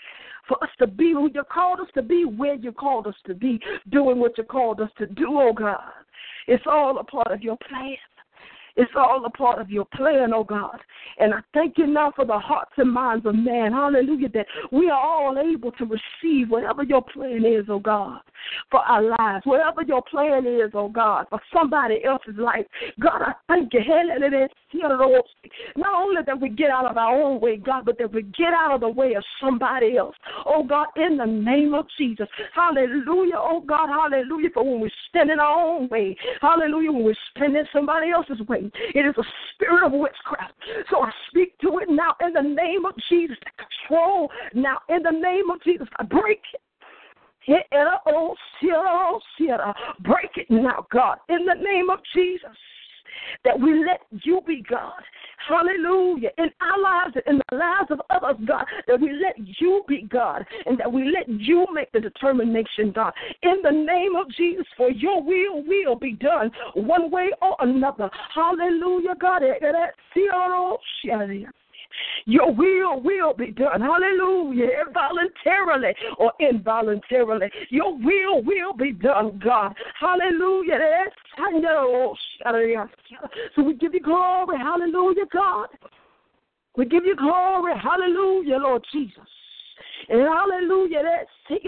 C: for us to be who you called us to be, where you called us to be, doing what you called us to do, oh God. It's all a part of your plan. It's all a part of your plan, oh God. And I thank you now for the hearts and minds of man. Hallelujah. That we are all able to receive whatever your plan is, oh God, for our lives. Whatever your plan is, oh God, for somebody else's life. God, I thank you. Hallelujah. Not only that we get out of our own way, God, but that we get out of the way of somebody else. Oh God, in the name of Jesus. Hallelujah. Oh God, hallelujah. For when we stand in our own way, hallelujah, when we stand in somebody else's way, it is a spirit of witchcraft. So I speak to it now in the name of Jesus. Control now in the name of Jesus. I break it. Break it now, God, in the name of Jesus. That we let you be God. Hallelujah. In our lives and in the lives of others, God, that we let you be God and that we let you make the determination, God. In the name of Jesus, for your will will be done one way or another. Hallelujah, God. Eh, eh, eh, Your will will be done. Hallelujah. Voluntarily or involuntarily. Your will will be done, God. Hallelujah. So we give you glory. Hallelujah, God. We give you glory. Hallelujah, Lord Jesus. And hallelujah, that see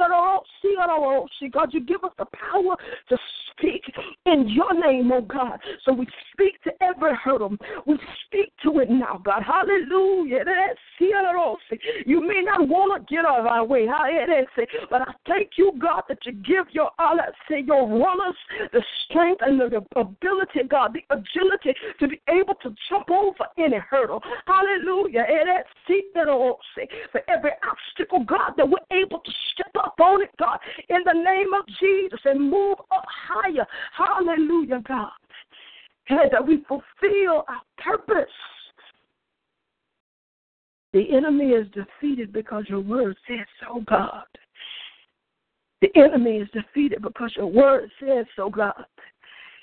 C: God, you give us the power to speak in your name, oh God. So we speak to every hurdle. We speak to it now, God. Hallelujah. You may not want to get out of our way, but I thank you, God, that you give your say your runners the strength and the ability, God, the agility to be able to jump over any hurdle. Hallelujah. For every obstacle, Oh, God, that we're able to step up on it, God, in the name of Jesus and move up higher. Hallelujah, God. And that we fulfill our purpose. The enemy is defeated because your word says so, God. The enemy is defeated because your word says so, God.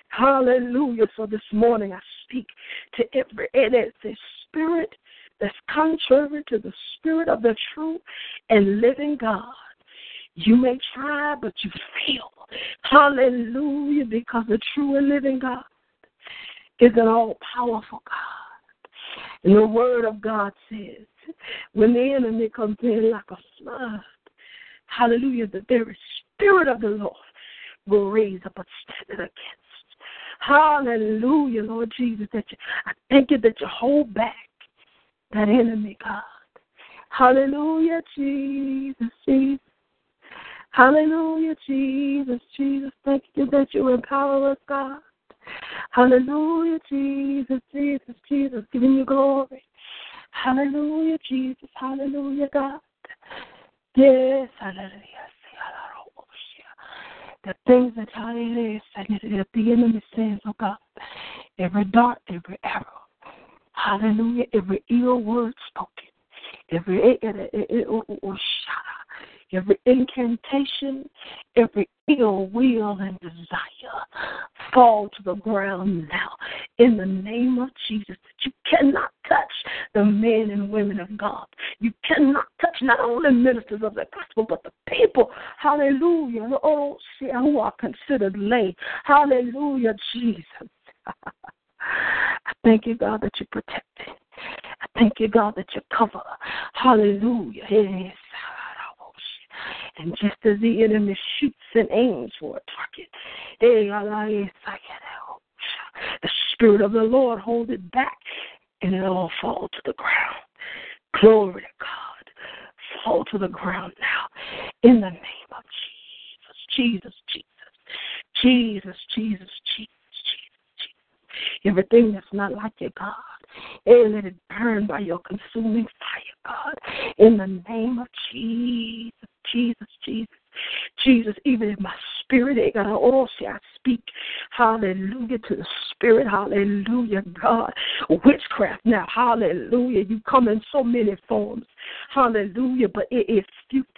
C: Hallelujah. So this morning I speak to every the spirit that's contrary to the spirit of the true and living God. You may try, but you fail. Hallelujah, because the true and living God is an all powerful God. And the word of God says, when the enemy comes in like a flood, hallelujah, the very spirit of the Lord will raise up a standard against. Hallelujah, Lord Jesus, that you, I thank you that you hold back that enemy, God. Hallelujah, Jesus, Jesus. Hallelujah, Jesus, Jesus. Thank you that you empower us, God. Hallelujah, Jesus, Jesus, Jesus. Giving you glory. Hallelujah, Jesus. Hallelujah, God. Yes, hallelujah. The things that that the enemy says, oh God, every dart, every arrow, Hallelujah. Every ill word spoken, every eh, eh, eh, oh, oh, oh, every incantation, every ill will and desire fall to the ground now in the name of Jesus. That you cannot touch the men and women of God. You cannot touch not only ministers of the gospel, but the people. Hallelujah. Oh, see, who are considered lay. Hallelujah, Jesus. (laughs) I thank you, God, that you protect it. I thank you, God, that you cover. Hallelujah. And just as the enemy shoots and aims for a target, the Spirit of the Lord hold it back and it all fall to the ground. Glory to God. Fall to the ground now in the name of Jesus. Jesus, Jesus. Jesus, Jesus, Jesus. Everything that's not like you, God. And let it burn by your consuming fire, God. In the name of Jesus, Jesus, Jesus. Jesus, even in my spirit, they got all say, I speak, Hallelujah to the spirit. Hallelujah, God. Witchcraft now. Hallelujah. You come in so many forms. Hallelujah. But it is futile.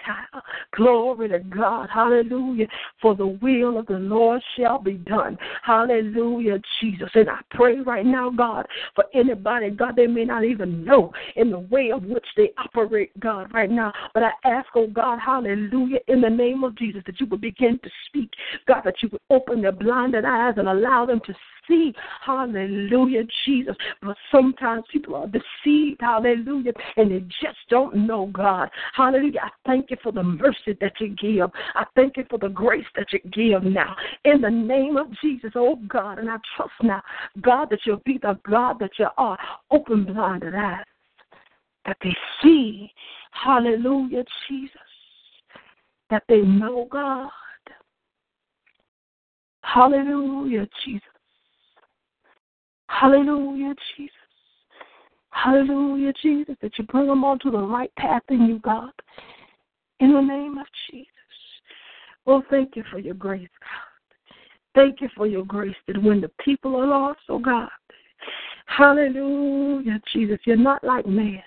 C: Glory to God. Hallelujah. For the will of the Lord shall be done. Hallelujah, Jesus. And I pray right now, God, for anybody, God, they may not even know in the way of which they operate, God, right now. But I ask, oh God, hallelujah, in the name of Jesus, that you would begin to speak. God, that you would open their blinded eyes and allow them to see. Hallelujah, Jesus. But sometimes people are deceived. Hallelujah. And they just don't know God. Hallelujah. I thank you for the mercy that you give. I thank you for the grace that you give now. In the name of Jesus, oh God. And I trust now, God, that you'll be the God that you are. Open blinded eyes that they see. Hallelujah, Jesus. That they know God. Hallelujah, Jesus. Hallelujah, Jesus. Hallelujah, Jesus, that you bring them onto the right path in you, God. In the name of Jesus. Oh, thank you for your grace, God. Thank you for your grace that when the people are lost, oh God. Hallelujah, Jesus. You're not like man.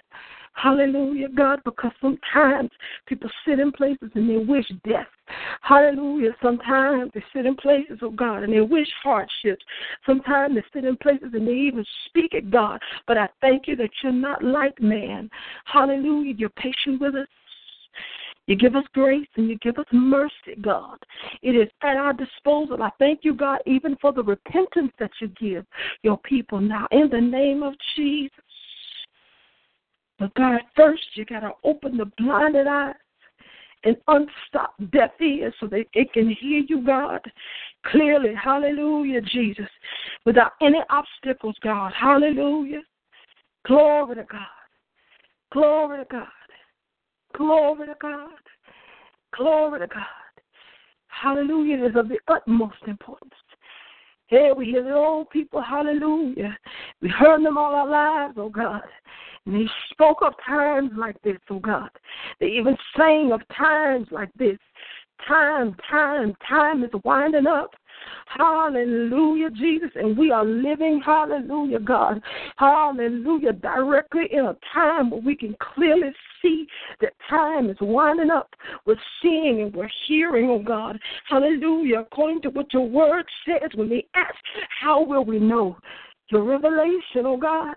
C: Hallelujah, God, because sometimes people sit in places and they wish death. Hallelujah. Sometimes they sit in places, oh God, and they wish hardships. Sometimes they sit in places and they even speak at God. But I thank you that you're not like man. Hallelujah. You're patient with us. You give us grace and you give us mercy, God. It is at our disposal. I thank you, God, even for the repentance that you give your people now. In the name of Jesus. But God, first you got to open the blinded eyes and unstop deaf ears so that it can hear you, God, clearly. Hallelujah, Jesus. Without any obstacles, God. Hallelujah. Glory to God. Glory to God. Glory to God. Glory to God. Hallelujah. Is of the utmost importance. Here we hear the old people, hallelujah. We heard them all our lives, oh God. And they spoke of times like this, oh God. They even sang of times like this. Time, time, time is winding up. Hallelujah, Jesus. And we are living, hallelujah, God. Hallelujah, directly in a time where we can clearly see that time is winding up. We're seeing and we're hearing, oh God. Hallelujah. According to what your word says, when they ask, how will we know? Your revelation, oh God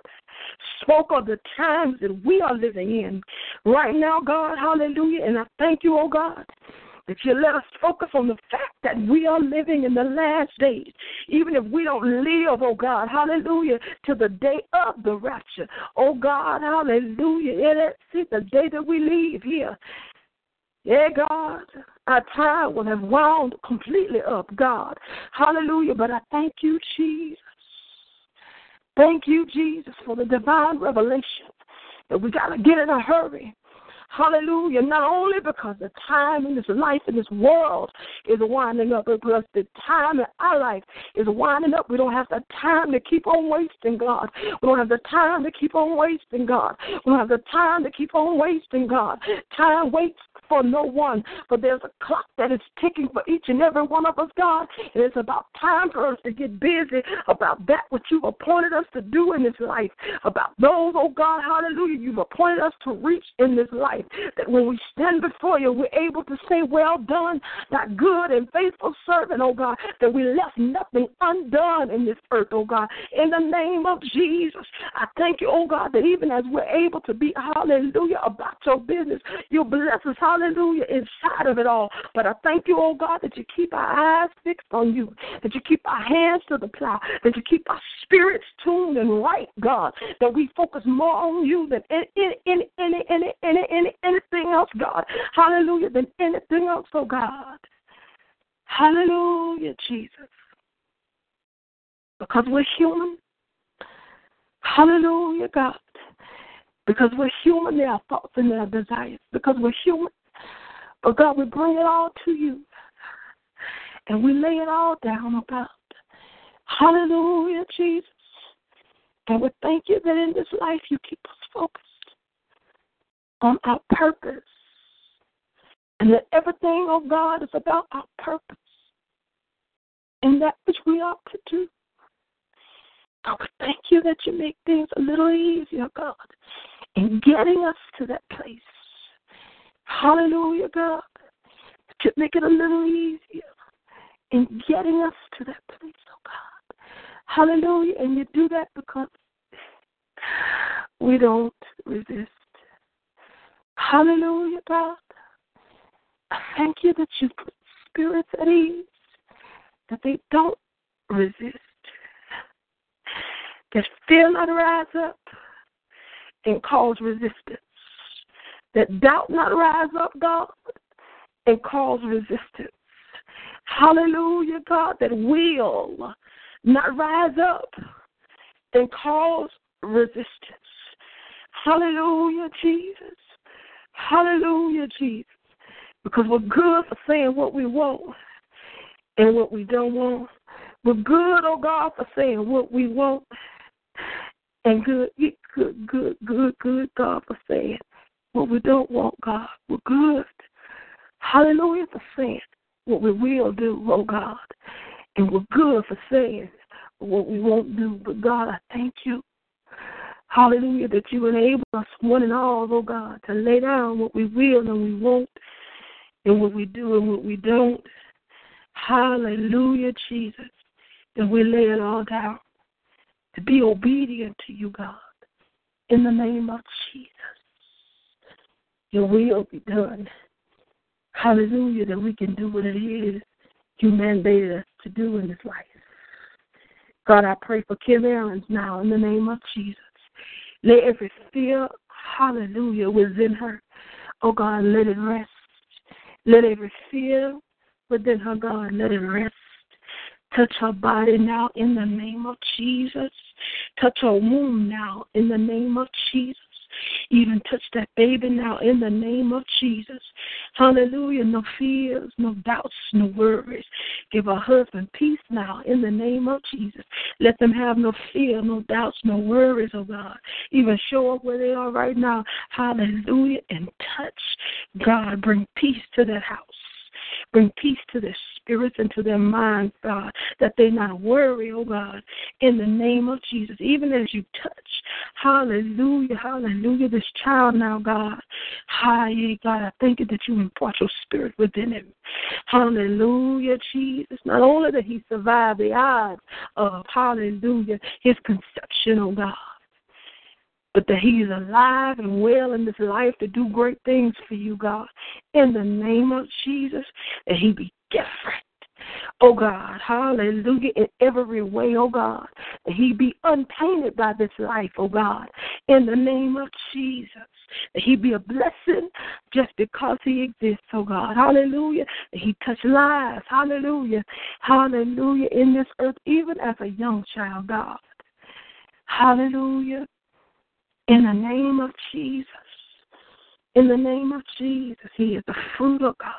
C: spoke of the times that we are living in right now, God. Hallelujah. And I thank you, oh God. That you let us focus on the fact that we are living in the last days, even if we don't live, oh God, hallelujah, to the day of the rapture. Oh God, hallelujah. Yeah, that's the day that we leave here. Yeah, God, our time will have wound completely up, God. Hallelujah. But I thank you, Jesus. Thank you, Jesus, for the divine revelation that we got to get in a hurry. Hallelujah. Not only because the time in this life, in this world, is winding up, but because the time in our life is winding up. We don't have the time to keep on wasting, God. We don't have the time to keep on wasting, God. We don't have the time to keep on wasting, God. Time waits for no one, but there's a clock that is ticking for each and every one of us, God. And it's about time for us to get busy about that which you've appointed us to do in this life, about those, oh God, hallelujah, you've appointed us to reach in this life. That when we stand before you, we're able to say, Well done, that good and faithful servant, oh God, that we left nothing undone in this earth, oh God. In the name of Jesus, I thank you, oh God, that even as we're able to be, hallelujah, about your business, you bless us, hallelujah inside of it all. But I thank you, oh God, that you keep our eyes fixed on you, that you keep our hands to the plow, that you keep our spirits tuned and right, God, that we focus more on you than any, any, any, any, any, any, anything else, God. Hallelujah, than anything else, oh God. Hallelujah, Jesus. Because we're human. Hallelujah, God. Because we're human, there are thoughts and there are desires. Because we're human, but God, we bring it all to you. And we lay it all down about. Hallelujah, Jesus. And we thank you that in this life you keep us focused on our purpose. And that everything, oh God, is about our purpose. and that which we ought to do. God, we thank you that you make things a little easier, God, in getting us to that place. Hallelujah, God. You make it a little easier in getting us to that place, oh God. Hallelujah. And you do that because we don't resist. Hallelujah, God. I thank you that you put spirits at ease, that they don't resist, that fear not rise up and cause resistance, that doubt not rise up, God, and cause resistance. Hallelujah, God, that will not rise up and cause resistance. Hallelujah, Jesus. Hallelujah, Jesus. Because we're good for saying what we want and what we don't want. We're good, oh God, for saying what we want. And good, good, good, good, good, God, for saying what we don't want, God. We're good. Hallelujah for saying what we will do, oh God. And we're good for saying what we won't do. But God, I thank you. Hallelujah, that you enable us one and all, oh God, to lay down what we will and we won't, and what we do and what we don't. Hallelujah, Jesus. That we lay it all down to be obedient to you, God. In the name of Jesus. Your will be done. Hallelujah, that we can do what it is you mandated us to do in this life. God, I pray for Kim Aarons now in the name of Jesus. Let every fear, hallelujah, within her, oh God, let it rest. Let every fear within her, God, let it rest. Touch her body now in the name of Jesus. Touch her womb now in the name of Jesus. Even touch that baby now in the name of Jesus. Hallelujah. No fears, no doubts, no worries. Give her husband peace now in the name of Jesus. Let them have no fear, no doubts, no worries, oh God. Even show up where they are right now. Hallelujah. And touch. God, bring peace to that house. Bring peace to their spirits and to their minds, God, that they not worry, oh God, in the name of Jesus. Even as you touch, hallelujah, hallelujah, this child now, God. Hi, God, I thank you that you impart your spirit within him. Hallelujah, Jesus. Not only that he survived the odds of, hallelujah, his conception, oh God but that he's alive and well in this life to do great things for you, God. In the name of Jesus, that he be different. Oh God, hallelujah, in every way, oh God, that he be untainted by this life, oh God, in the name of Jesus, that he be a blessing just because he exists, oh God, hallelujah, that he touch lives, hallelujah, hallelujah, in this earth, even as a young child, God, hallelujah, in the name of Jesus. In the name of Jesus, He is the fruit of God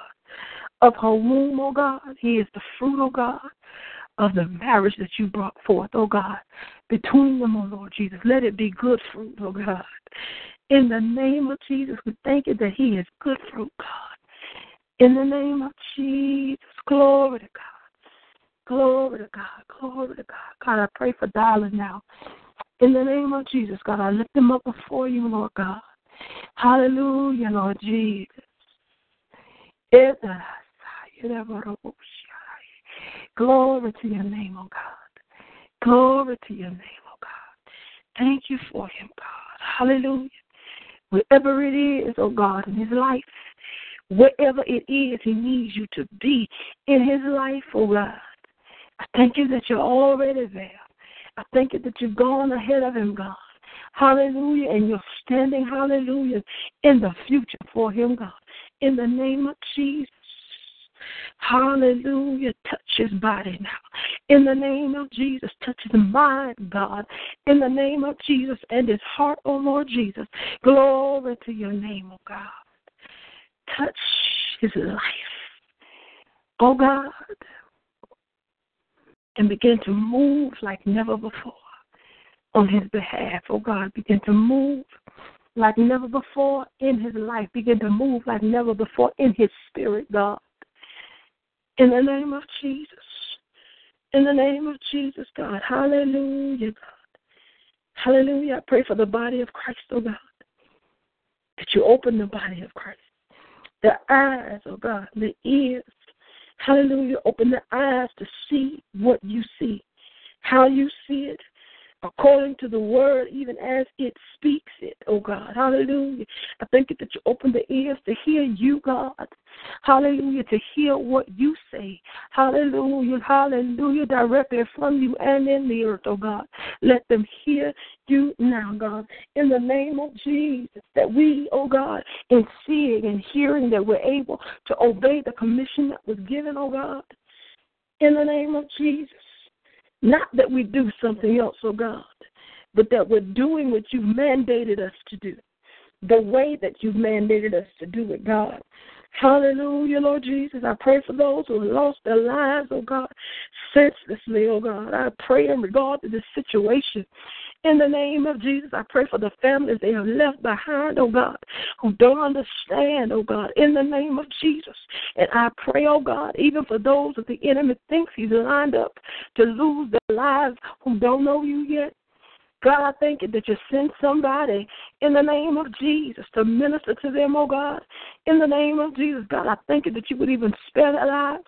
C: of her womb, oh God. He is the fruit, oh God, of the marriage that you brought forth, oh God, between them, oh Lord Jesus. Let it be good fruit, oh God. In the name of Jesus, we thank you that He is good fruit, God. In the name of Jesus, glory to God. Glory to God. Glory to God. God, I pray for darling now. In the name of Jesus, God, I lift them up before you, Lord God. Hallelujah, Lord Jesus. Glory to your name, oh God. Glory to your name, oh God. Thank you for him, God. Hallelujah. Wherever it is, oh God, in his life, wherever it is he needs you to be in his life, oh God. I thank you that you're already there. I thank you that you've gone ahead of him, God. Hallelujah. And you're standing, hallelujah, in the future for him, God. In the name of Jesus. Hallelujah. Touch his body now. In the name of Jesus, touch his mind, God. In the name of Jesus and his heart, oh Lord Jesus. Glory to your name, oh God. Touch his life. Oh God and begin to move like never before on his behalf. Oh God, begin to move like never before in his life. Begin to move like never before in his spirit, God. In the name of Jesus. In the name of Jesus, God. Hallelujah, God. Hallelujah. I pray for the body of Christ, oh God. That you open the body of Christ. The eyes, oh God, the ears. Hallelujah. Open the eyes to see what you see, how you see it, according to the word, even as it speaks it, oh God. Hallelujah. I thank you that you open the ears to hear you, God. Hallelujah. To hear what you say. Hallelujah. Hallelujah. Directly from you and in the earth, oh God. Let them hear you now, God. In the name of Jesus, that we, oh God, in seeing and hearing that we're able to obey the commission that was given, oh God. In the name of Jesus. Not that we do something else, oh God, but that we're doing what you've mandated us to do, the way that you've mandated us to do it, God. Hallelujah, Lord Jesus. I pray for those who lost their lives, oh God, senselessly, oh God. I pray in regard to this situation. In the name of Jesus, I pray for the families they have left behind, oh God, who don't understand, oh God, in the name of Jesus. And I pray, oh God, even for those that the enemy thinks he's lined up to lose their lives who don't know you yet. God, I thank you that you send somebody in the name of Jesus to minister to them, oh God. In the name of Jesus, God, I thank you that you would even spare their lives.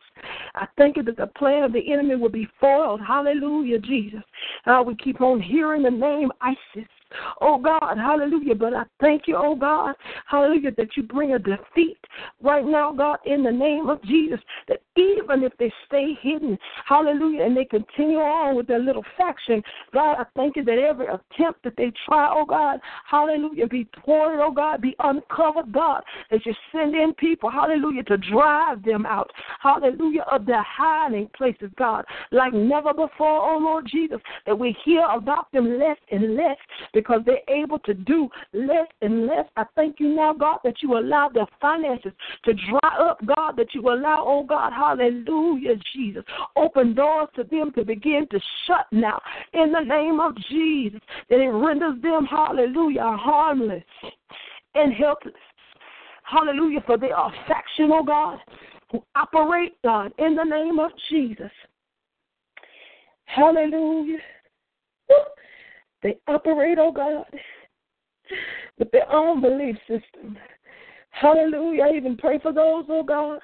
C: I thank you that the plan of the enemy will be foiled. Hallelujah, Jesus. Uh, we keep on hearing the name ISIS. Oh God, hallelujah. But I thank you, oh God, hallelujah, that you bring a defeat right now, God, in the name of Jesus. That even if they stay hidden, hallelujah, and they continue on with their little faction, God, I thank you that every attempt that they try, oh God, hallelujah, be thwarted, oh God, be uncovered, God, that you send in people, hallelujah, to drive them out, hallelujah, of their hiding places, God, like never before, oh Lord Jesus, that we hear about them less and less because they're able to do less and less. I thank you now, God, that you allow their finances to dry up, God, that you allow, oh God, hallelujah, Jesus, open doors to them to begin to shut now in the name of Jesus, that it renders them, hallelujah, harmless and helpless. Hallelujah, for they are faction, oh God, who operate, God, in the name of Jesus. Hallelujah. They operate, oh God, with their own belief system. Hallelujah. I even pray for those, oh God,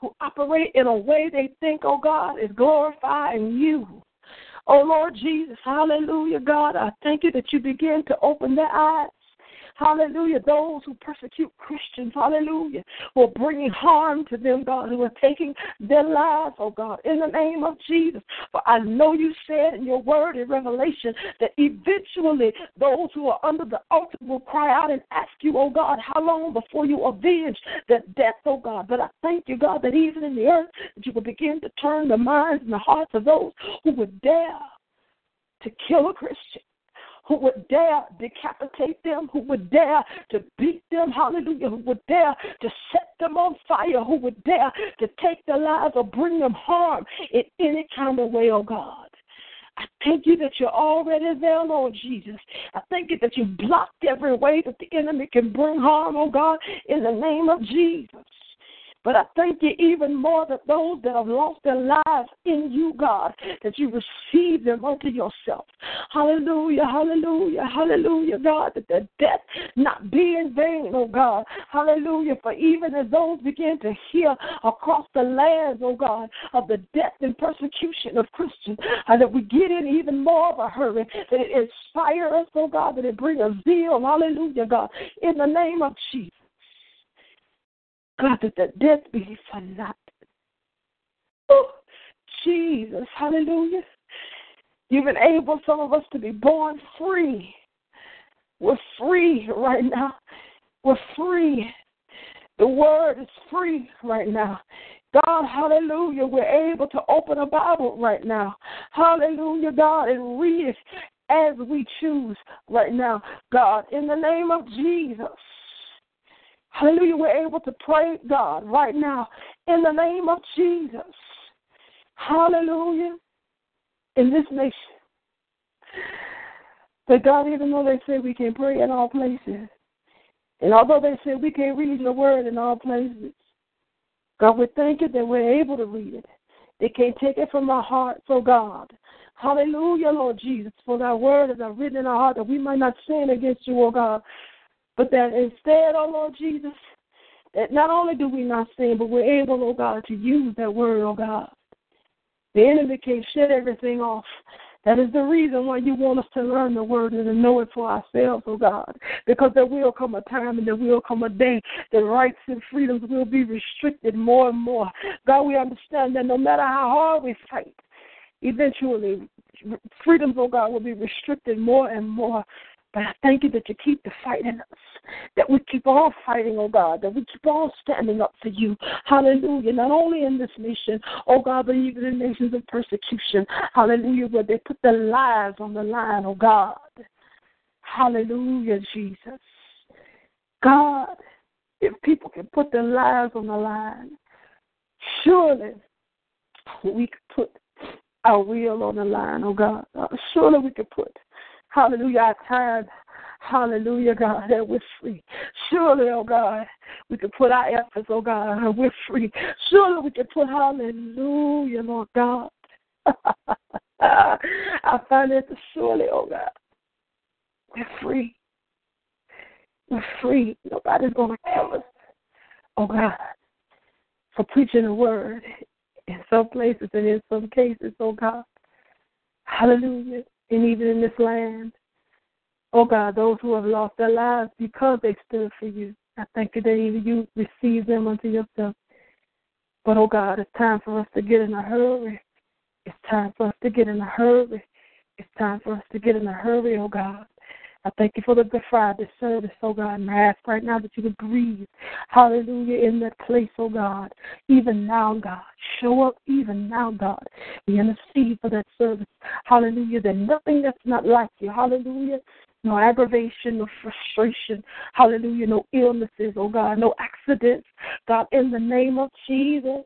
C: who operate in a way they think, oh God, is glorifying you. Oh Lord Jesus, hallelujah, God. I thank you that you begin to open their eyes Hallelujah. Those who persecute Christians, hallelujah, who are bringing harm to them, God, who are taking their lives, oh God, in the name of Jesus. For I know you said in your word in Revelation that eventually those who are under the altar will cry out and ask you, oh God, how long before you avenge that death, oh God. But I thank you, God, that even in the earth, that you will begin to turn the minds and the hearts of those who would dare to kill a Christian who would dare decapitate them, who would dare to beat them, hallelujah, who would dare to set them on fire, who would dare to take their lives or bring them harm in any kind of way, oh God. I thank you that you're already there, Lord Jesus. I thank you that you've blocked every way that the enemy can bring harm, oh God, in the name of Jesus. But I thank you even more that those that have lost their lives in you, God, that you receive them unto yourself. Hallelujah, hallelujah, hallelujah, God, that their death not be in vain, oh God. Hallelujah. For even as those begin to hear across the lands, oh God, of the death and persecution of Christians, and that we get in even more of a hurry, that it inspire us, oh God, that it bring a zeal, hallelujah, God, in the name of Jesus. God, that the death be for nothing. Oh, Jesus, hallelujah. You've enabled some of us to be born free. We're free right now. We're free. The word is free right now. God, hallelujah, we're able to open a Bible right now. Hallelujah, God, and read it as we choose right now. God, in the name of Jesus. Hallelujah. We're able to pray, God, right now in the name of Jesus. Hallelujah. In this nation. But God, even though they say we can pray in all places, and although they say we can't read the word in all places, God, we thank you that we're able to read it They can't take it from our heart, oh God. Hallelujah, Lord Jesus, for that word is written in our heart that we might not sin against you, oh God. But that instead, oh Lord Jesus, that not only do we not sin, but we're able, oh God, to use that word, oh God. The enemy can shut everything off. That is the reason why you want us to learn the word and to know it for ourselves, oh God. Because there will come a time and there will come a day that rights and freedoms will be restricted more and more. God, we understand that no matter how hard we fight, eventually freedoms, oh God, will be restricted more and more. But I thank you that you keep the fight in us, that we keep all fighting, oh God, that we keep all standing up for you. Hallelujah. Not only in this nation, oh God, but even in nations of persecution. Hallelujah, where they put their lives on the line, oh God. Hallelujah, Jesus. God, if people can put their lives on the line, surely we could put our will on the line, oh God. Uh, surely we could put Hallelujah. Our time. Hallelujah, God, that we're free. Surely, oh God, we can put our efforts, oh God, we're free. Surely we can put hallelujah, Lord God. (laughs) I find it surely, oh God, we're free. We're free. Nobody's going to kill us, oh God, for preaching the word in some places and in some cases, oh God. Hallelujah and even in this land. Oh God, those who have lost their lives because they stood for you. I thank you that even you receive them unto yourself. But oh God, it's time for us to get in a hurry. It's time for us to get in a hurry. It's time for us to get in a hurry, oh God. I thank you for the Good Friday service, oh God. And I ask right now that you would breathe, hallelujah, in that place, oh God. Even now, God. Show up even now, God. We intercede for that service, hallelujah. That nothing that's not like you, hallelujah. No aggravation, no frustration, hallelujah, no illnesses, oh God, no accidents, God, in the name of Jesus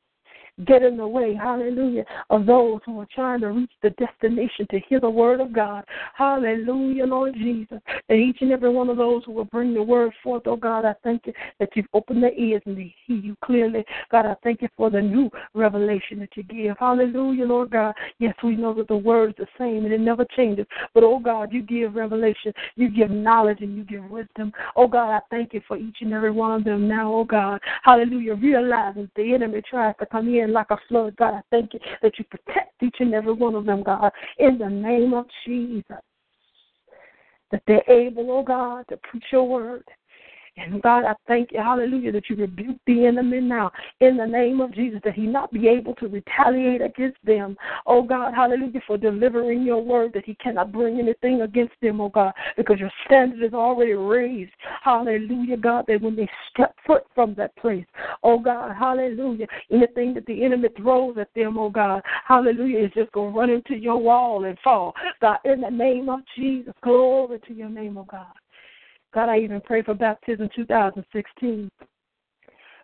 C: get in the way, hallelujah, of those who are trying to reach the destination to hear the word of God. Hallelujah, Lord Jesus. And each and every one of those who will bring the word forth, oh God, I thank you that you've opened their ears and they hear you clearly. God, I thank you for the new revelation that you give. Hallelujah, Lord God. Yes, we know that the word is the same and it never changes. But oh God, you give revelation, you give knowledge, and you give wisdom. Oh God, I thank you for each and every one of them now, oh God. Hallelujah. Realizing the enemy tries to come in like a flood. God, I thank you that you protect each and every one of them, God, in the name of Jesus. That they're able, oh God, to preach your word and God, I thank you, hallelujah, that you rebuke the enemy now in the name of Jesus, that he not be able to retaliate against them. Oh God, hallelujah, for delivering your word, that he cannot bring anything against them, oh God, because your standard is already raised. Hallelujah, God, that when they step foot from that place, oh God, hallelujah, anything that the enemy throws at them, oh God, hallelujah, is just going to run into your wall and fall. God, in the name of Jesus, glory to your name, oh God. God, I even pray for baptism 2016.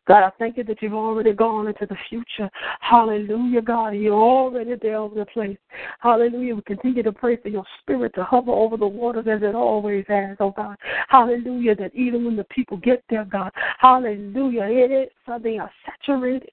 C: God, I thank you that you've already gone into the future. Hallelujah, God. You're already there over the place. Hallelujah. We continue to pray for your spirit to hover over the waters as it always has, oh God. Hallelujah. That even when the people get there, God, hallelujah, it is so they are saturated,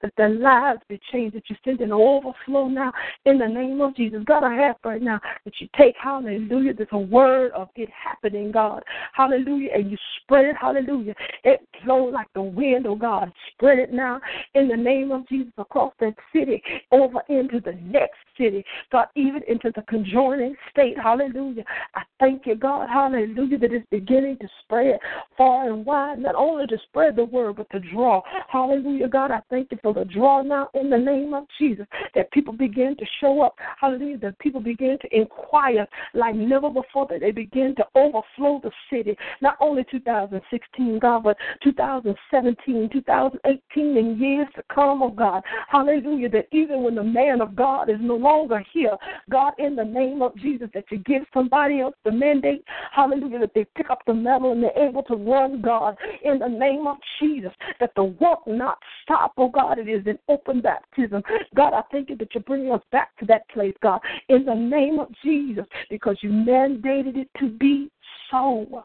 C: that their lives be changed, that you send an overflow now in the name of Jesus. God, I ask right now that you take, hallelujah, there's a word of it happening, God. Hallelujah. And you spread it, hallelujah. It flows like the wind, oh God. Spread it now in the name of Jesus across that city, over into the next city, God, even into the conjoining state. Hallelujah. I thank you, God. Hallelujah, that it's beginning to spread far and wide, not only to spread the word, but to draw. Hallelujah, God. I thank you for the draw now in the name of Jesus, that people begin to show up. Hallelujah, that people begin to inquire like never before, that they begin to overflow the city. Not only 2016, God, but 2017, 2018, and years to come, oh God. Hallelujah, that even when the man of God is no longer here, God, in the name of Jesus, that you give somebody else the mandate, hallelujah, that they pick up the medal and they're able to run, God, in the name of Jesus, that the work not stop, oh God, it is an open baptism. God, I thank you that you're bringing us back to that place, God, in the name of Jesus, because you mandated it to be so.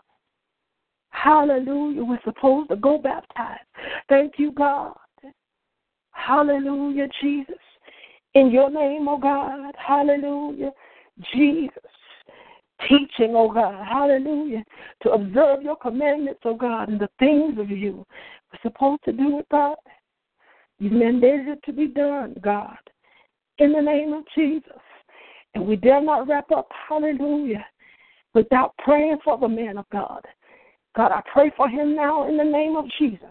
C: Hallelujah. We're supposed to go baptized. Thank you, God. Hallelujah, Jesus. In your name, oh God. Hallelujah. Jesus. Teaching, oh God. Hallelujah. To observe your commandments, oh God, and the things of you. We're supposed to do it, God. You mandated it to be done, God. In the name of Jesus. And we dare not wrap up, hallelujah, without praying for the man of God. God, I pray for him now in the name of Jesus.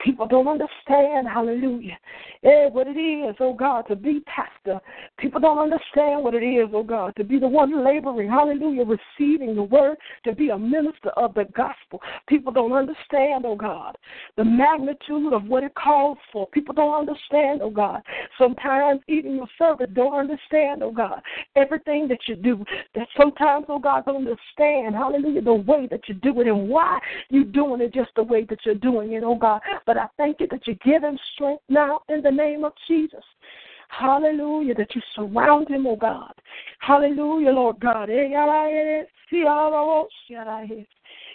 C: People don't understand, hallelujah, eh, what it is, oh God, to be pastor. People don't understand what it is, oh God, to be the one laboring, hallelujah, receiving the word, to be a minister of the gospel. People don't understand, oh God, the magnitude of what it calls for. People don't understand, oh God. Sometimes even your servants don't understand, oh God, everything that you do. That sometimes, oh God, don't understand, hallelujah, the way that you do it and why you're doing it just the way that you're doing it, oh God. But I thank you that you give him strength now in the name of Jesus. Hallelujah, that you surround him, oh God. Hallelujah, Lord God.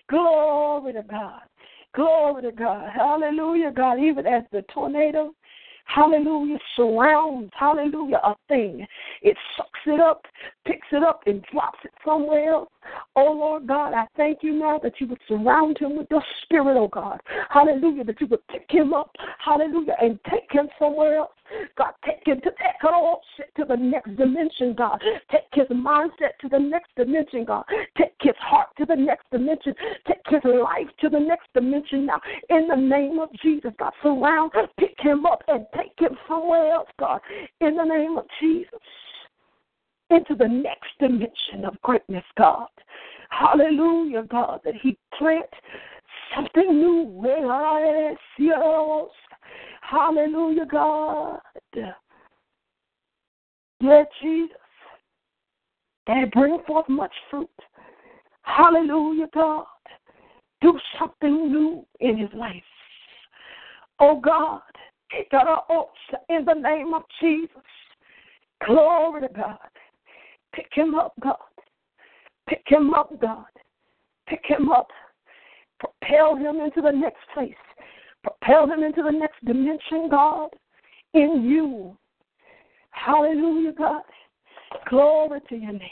C: Glory to God. Glory to God. Hallelujah, God. Even as the tornado hallelujah, surrounds, hallelujah, a thing. It sucks it up, picks it up, and drops it somewhere else. Oh, Lord God, I thank you now that you would surround him with your spirit, oh God. Hallelujah, that you would pick him up, hallelujah, and take him somewhere else. God, take him to that oh, to the next dimension, God. Take his mindset to the next dimension, God. Take his heart to the next dimension. Take his life to the next dimension now. In the name of Jesus, God, surround, pick him up, and take him somewhere else, God. In the name of Jesus into the next dimension of greatness, God. Hallelujah, God, that He plant something new. In our Hallelujah, God. Yeah, Jesus. And bring forth much fruit. Hallelujah, God. Do something new in his life. Oh God, in the name of Jesus. Glory to God. Pick him up, God. Pick him up, God. Pick him up. Propel him into the next place. Propel him into the next dimension, God, in you. Hallelujah, God. Glory to your name.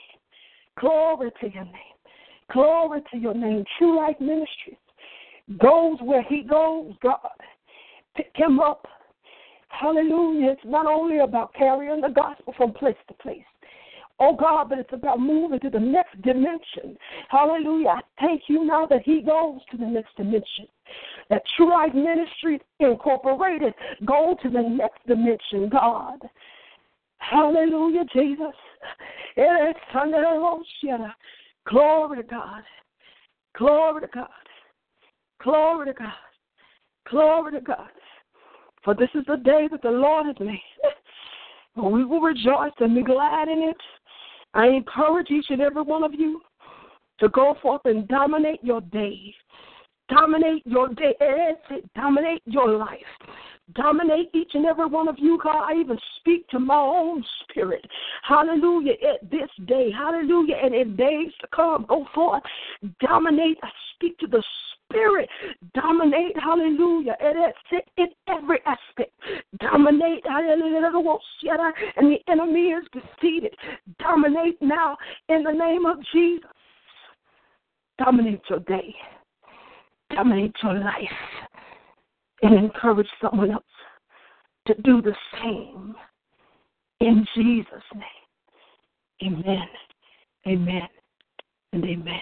C: Glory to your name. Glory to your name. True Life Ministries goes where he goes, God. Pick him up. Hallelujah. It's not only about carrying the gospel from place to place. Oh God, but it's about moving to the next dimension. Hallelujah. I thank you now that he goes to the next dimension. That True Life Ministries Incorporated go to the next dimension, God. Hallelujah, Jesus. Glory to God. Glory to God. Glory to God. Glory to God. For this is the day that the Lord has made. We will rejoice and be glad in it. I encourage each and every one of you to go forth and dominate your day. Dominate your day. Eh, dominate your life. Dominate each and every one of you, God. I even speak to my own spirit. Hallelujah. At this day. Hallelujah. And in days to come, go forth. Dominate. I speak to the spirit. Dominate. Hallelujah. In every aspect. Dominate. Hallelujah, and the enemy is defeated. Dominate now in the name of Jesus. Dominate your day. Dominate your life and encourage someone else to do the same. In Jesus' name. Amen. Amen. And amen.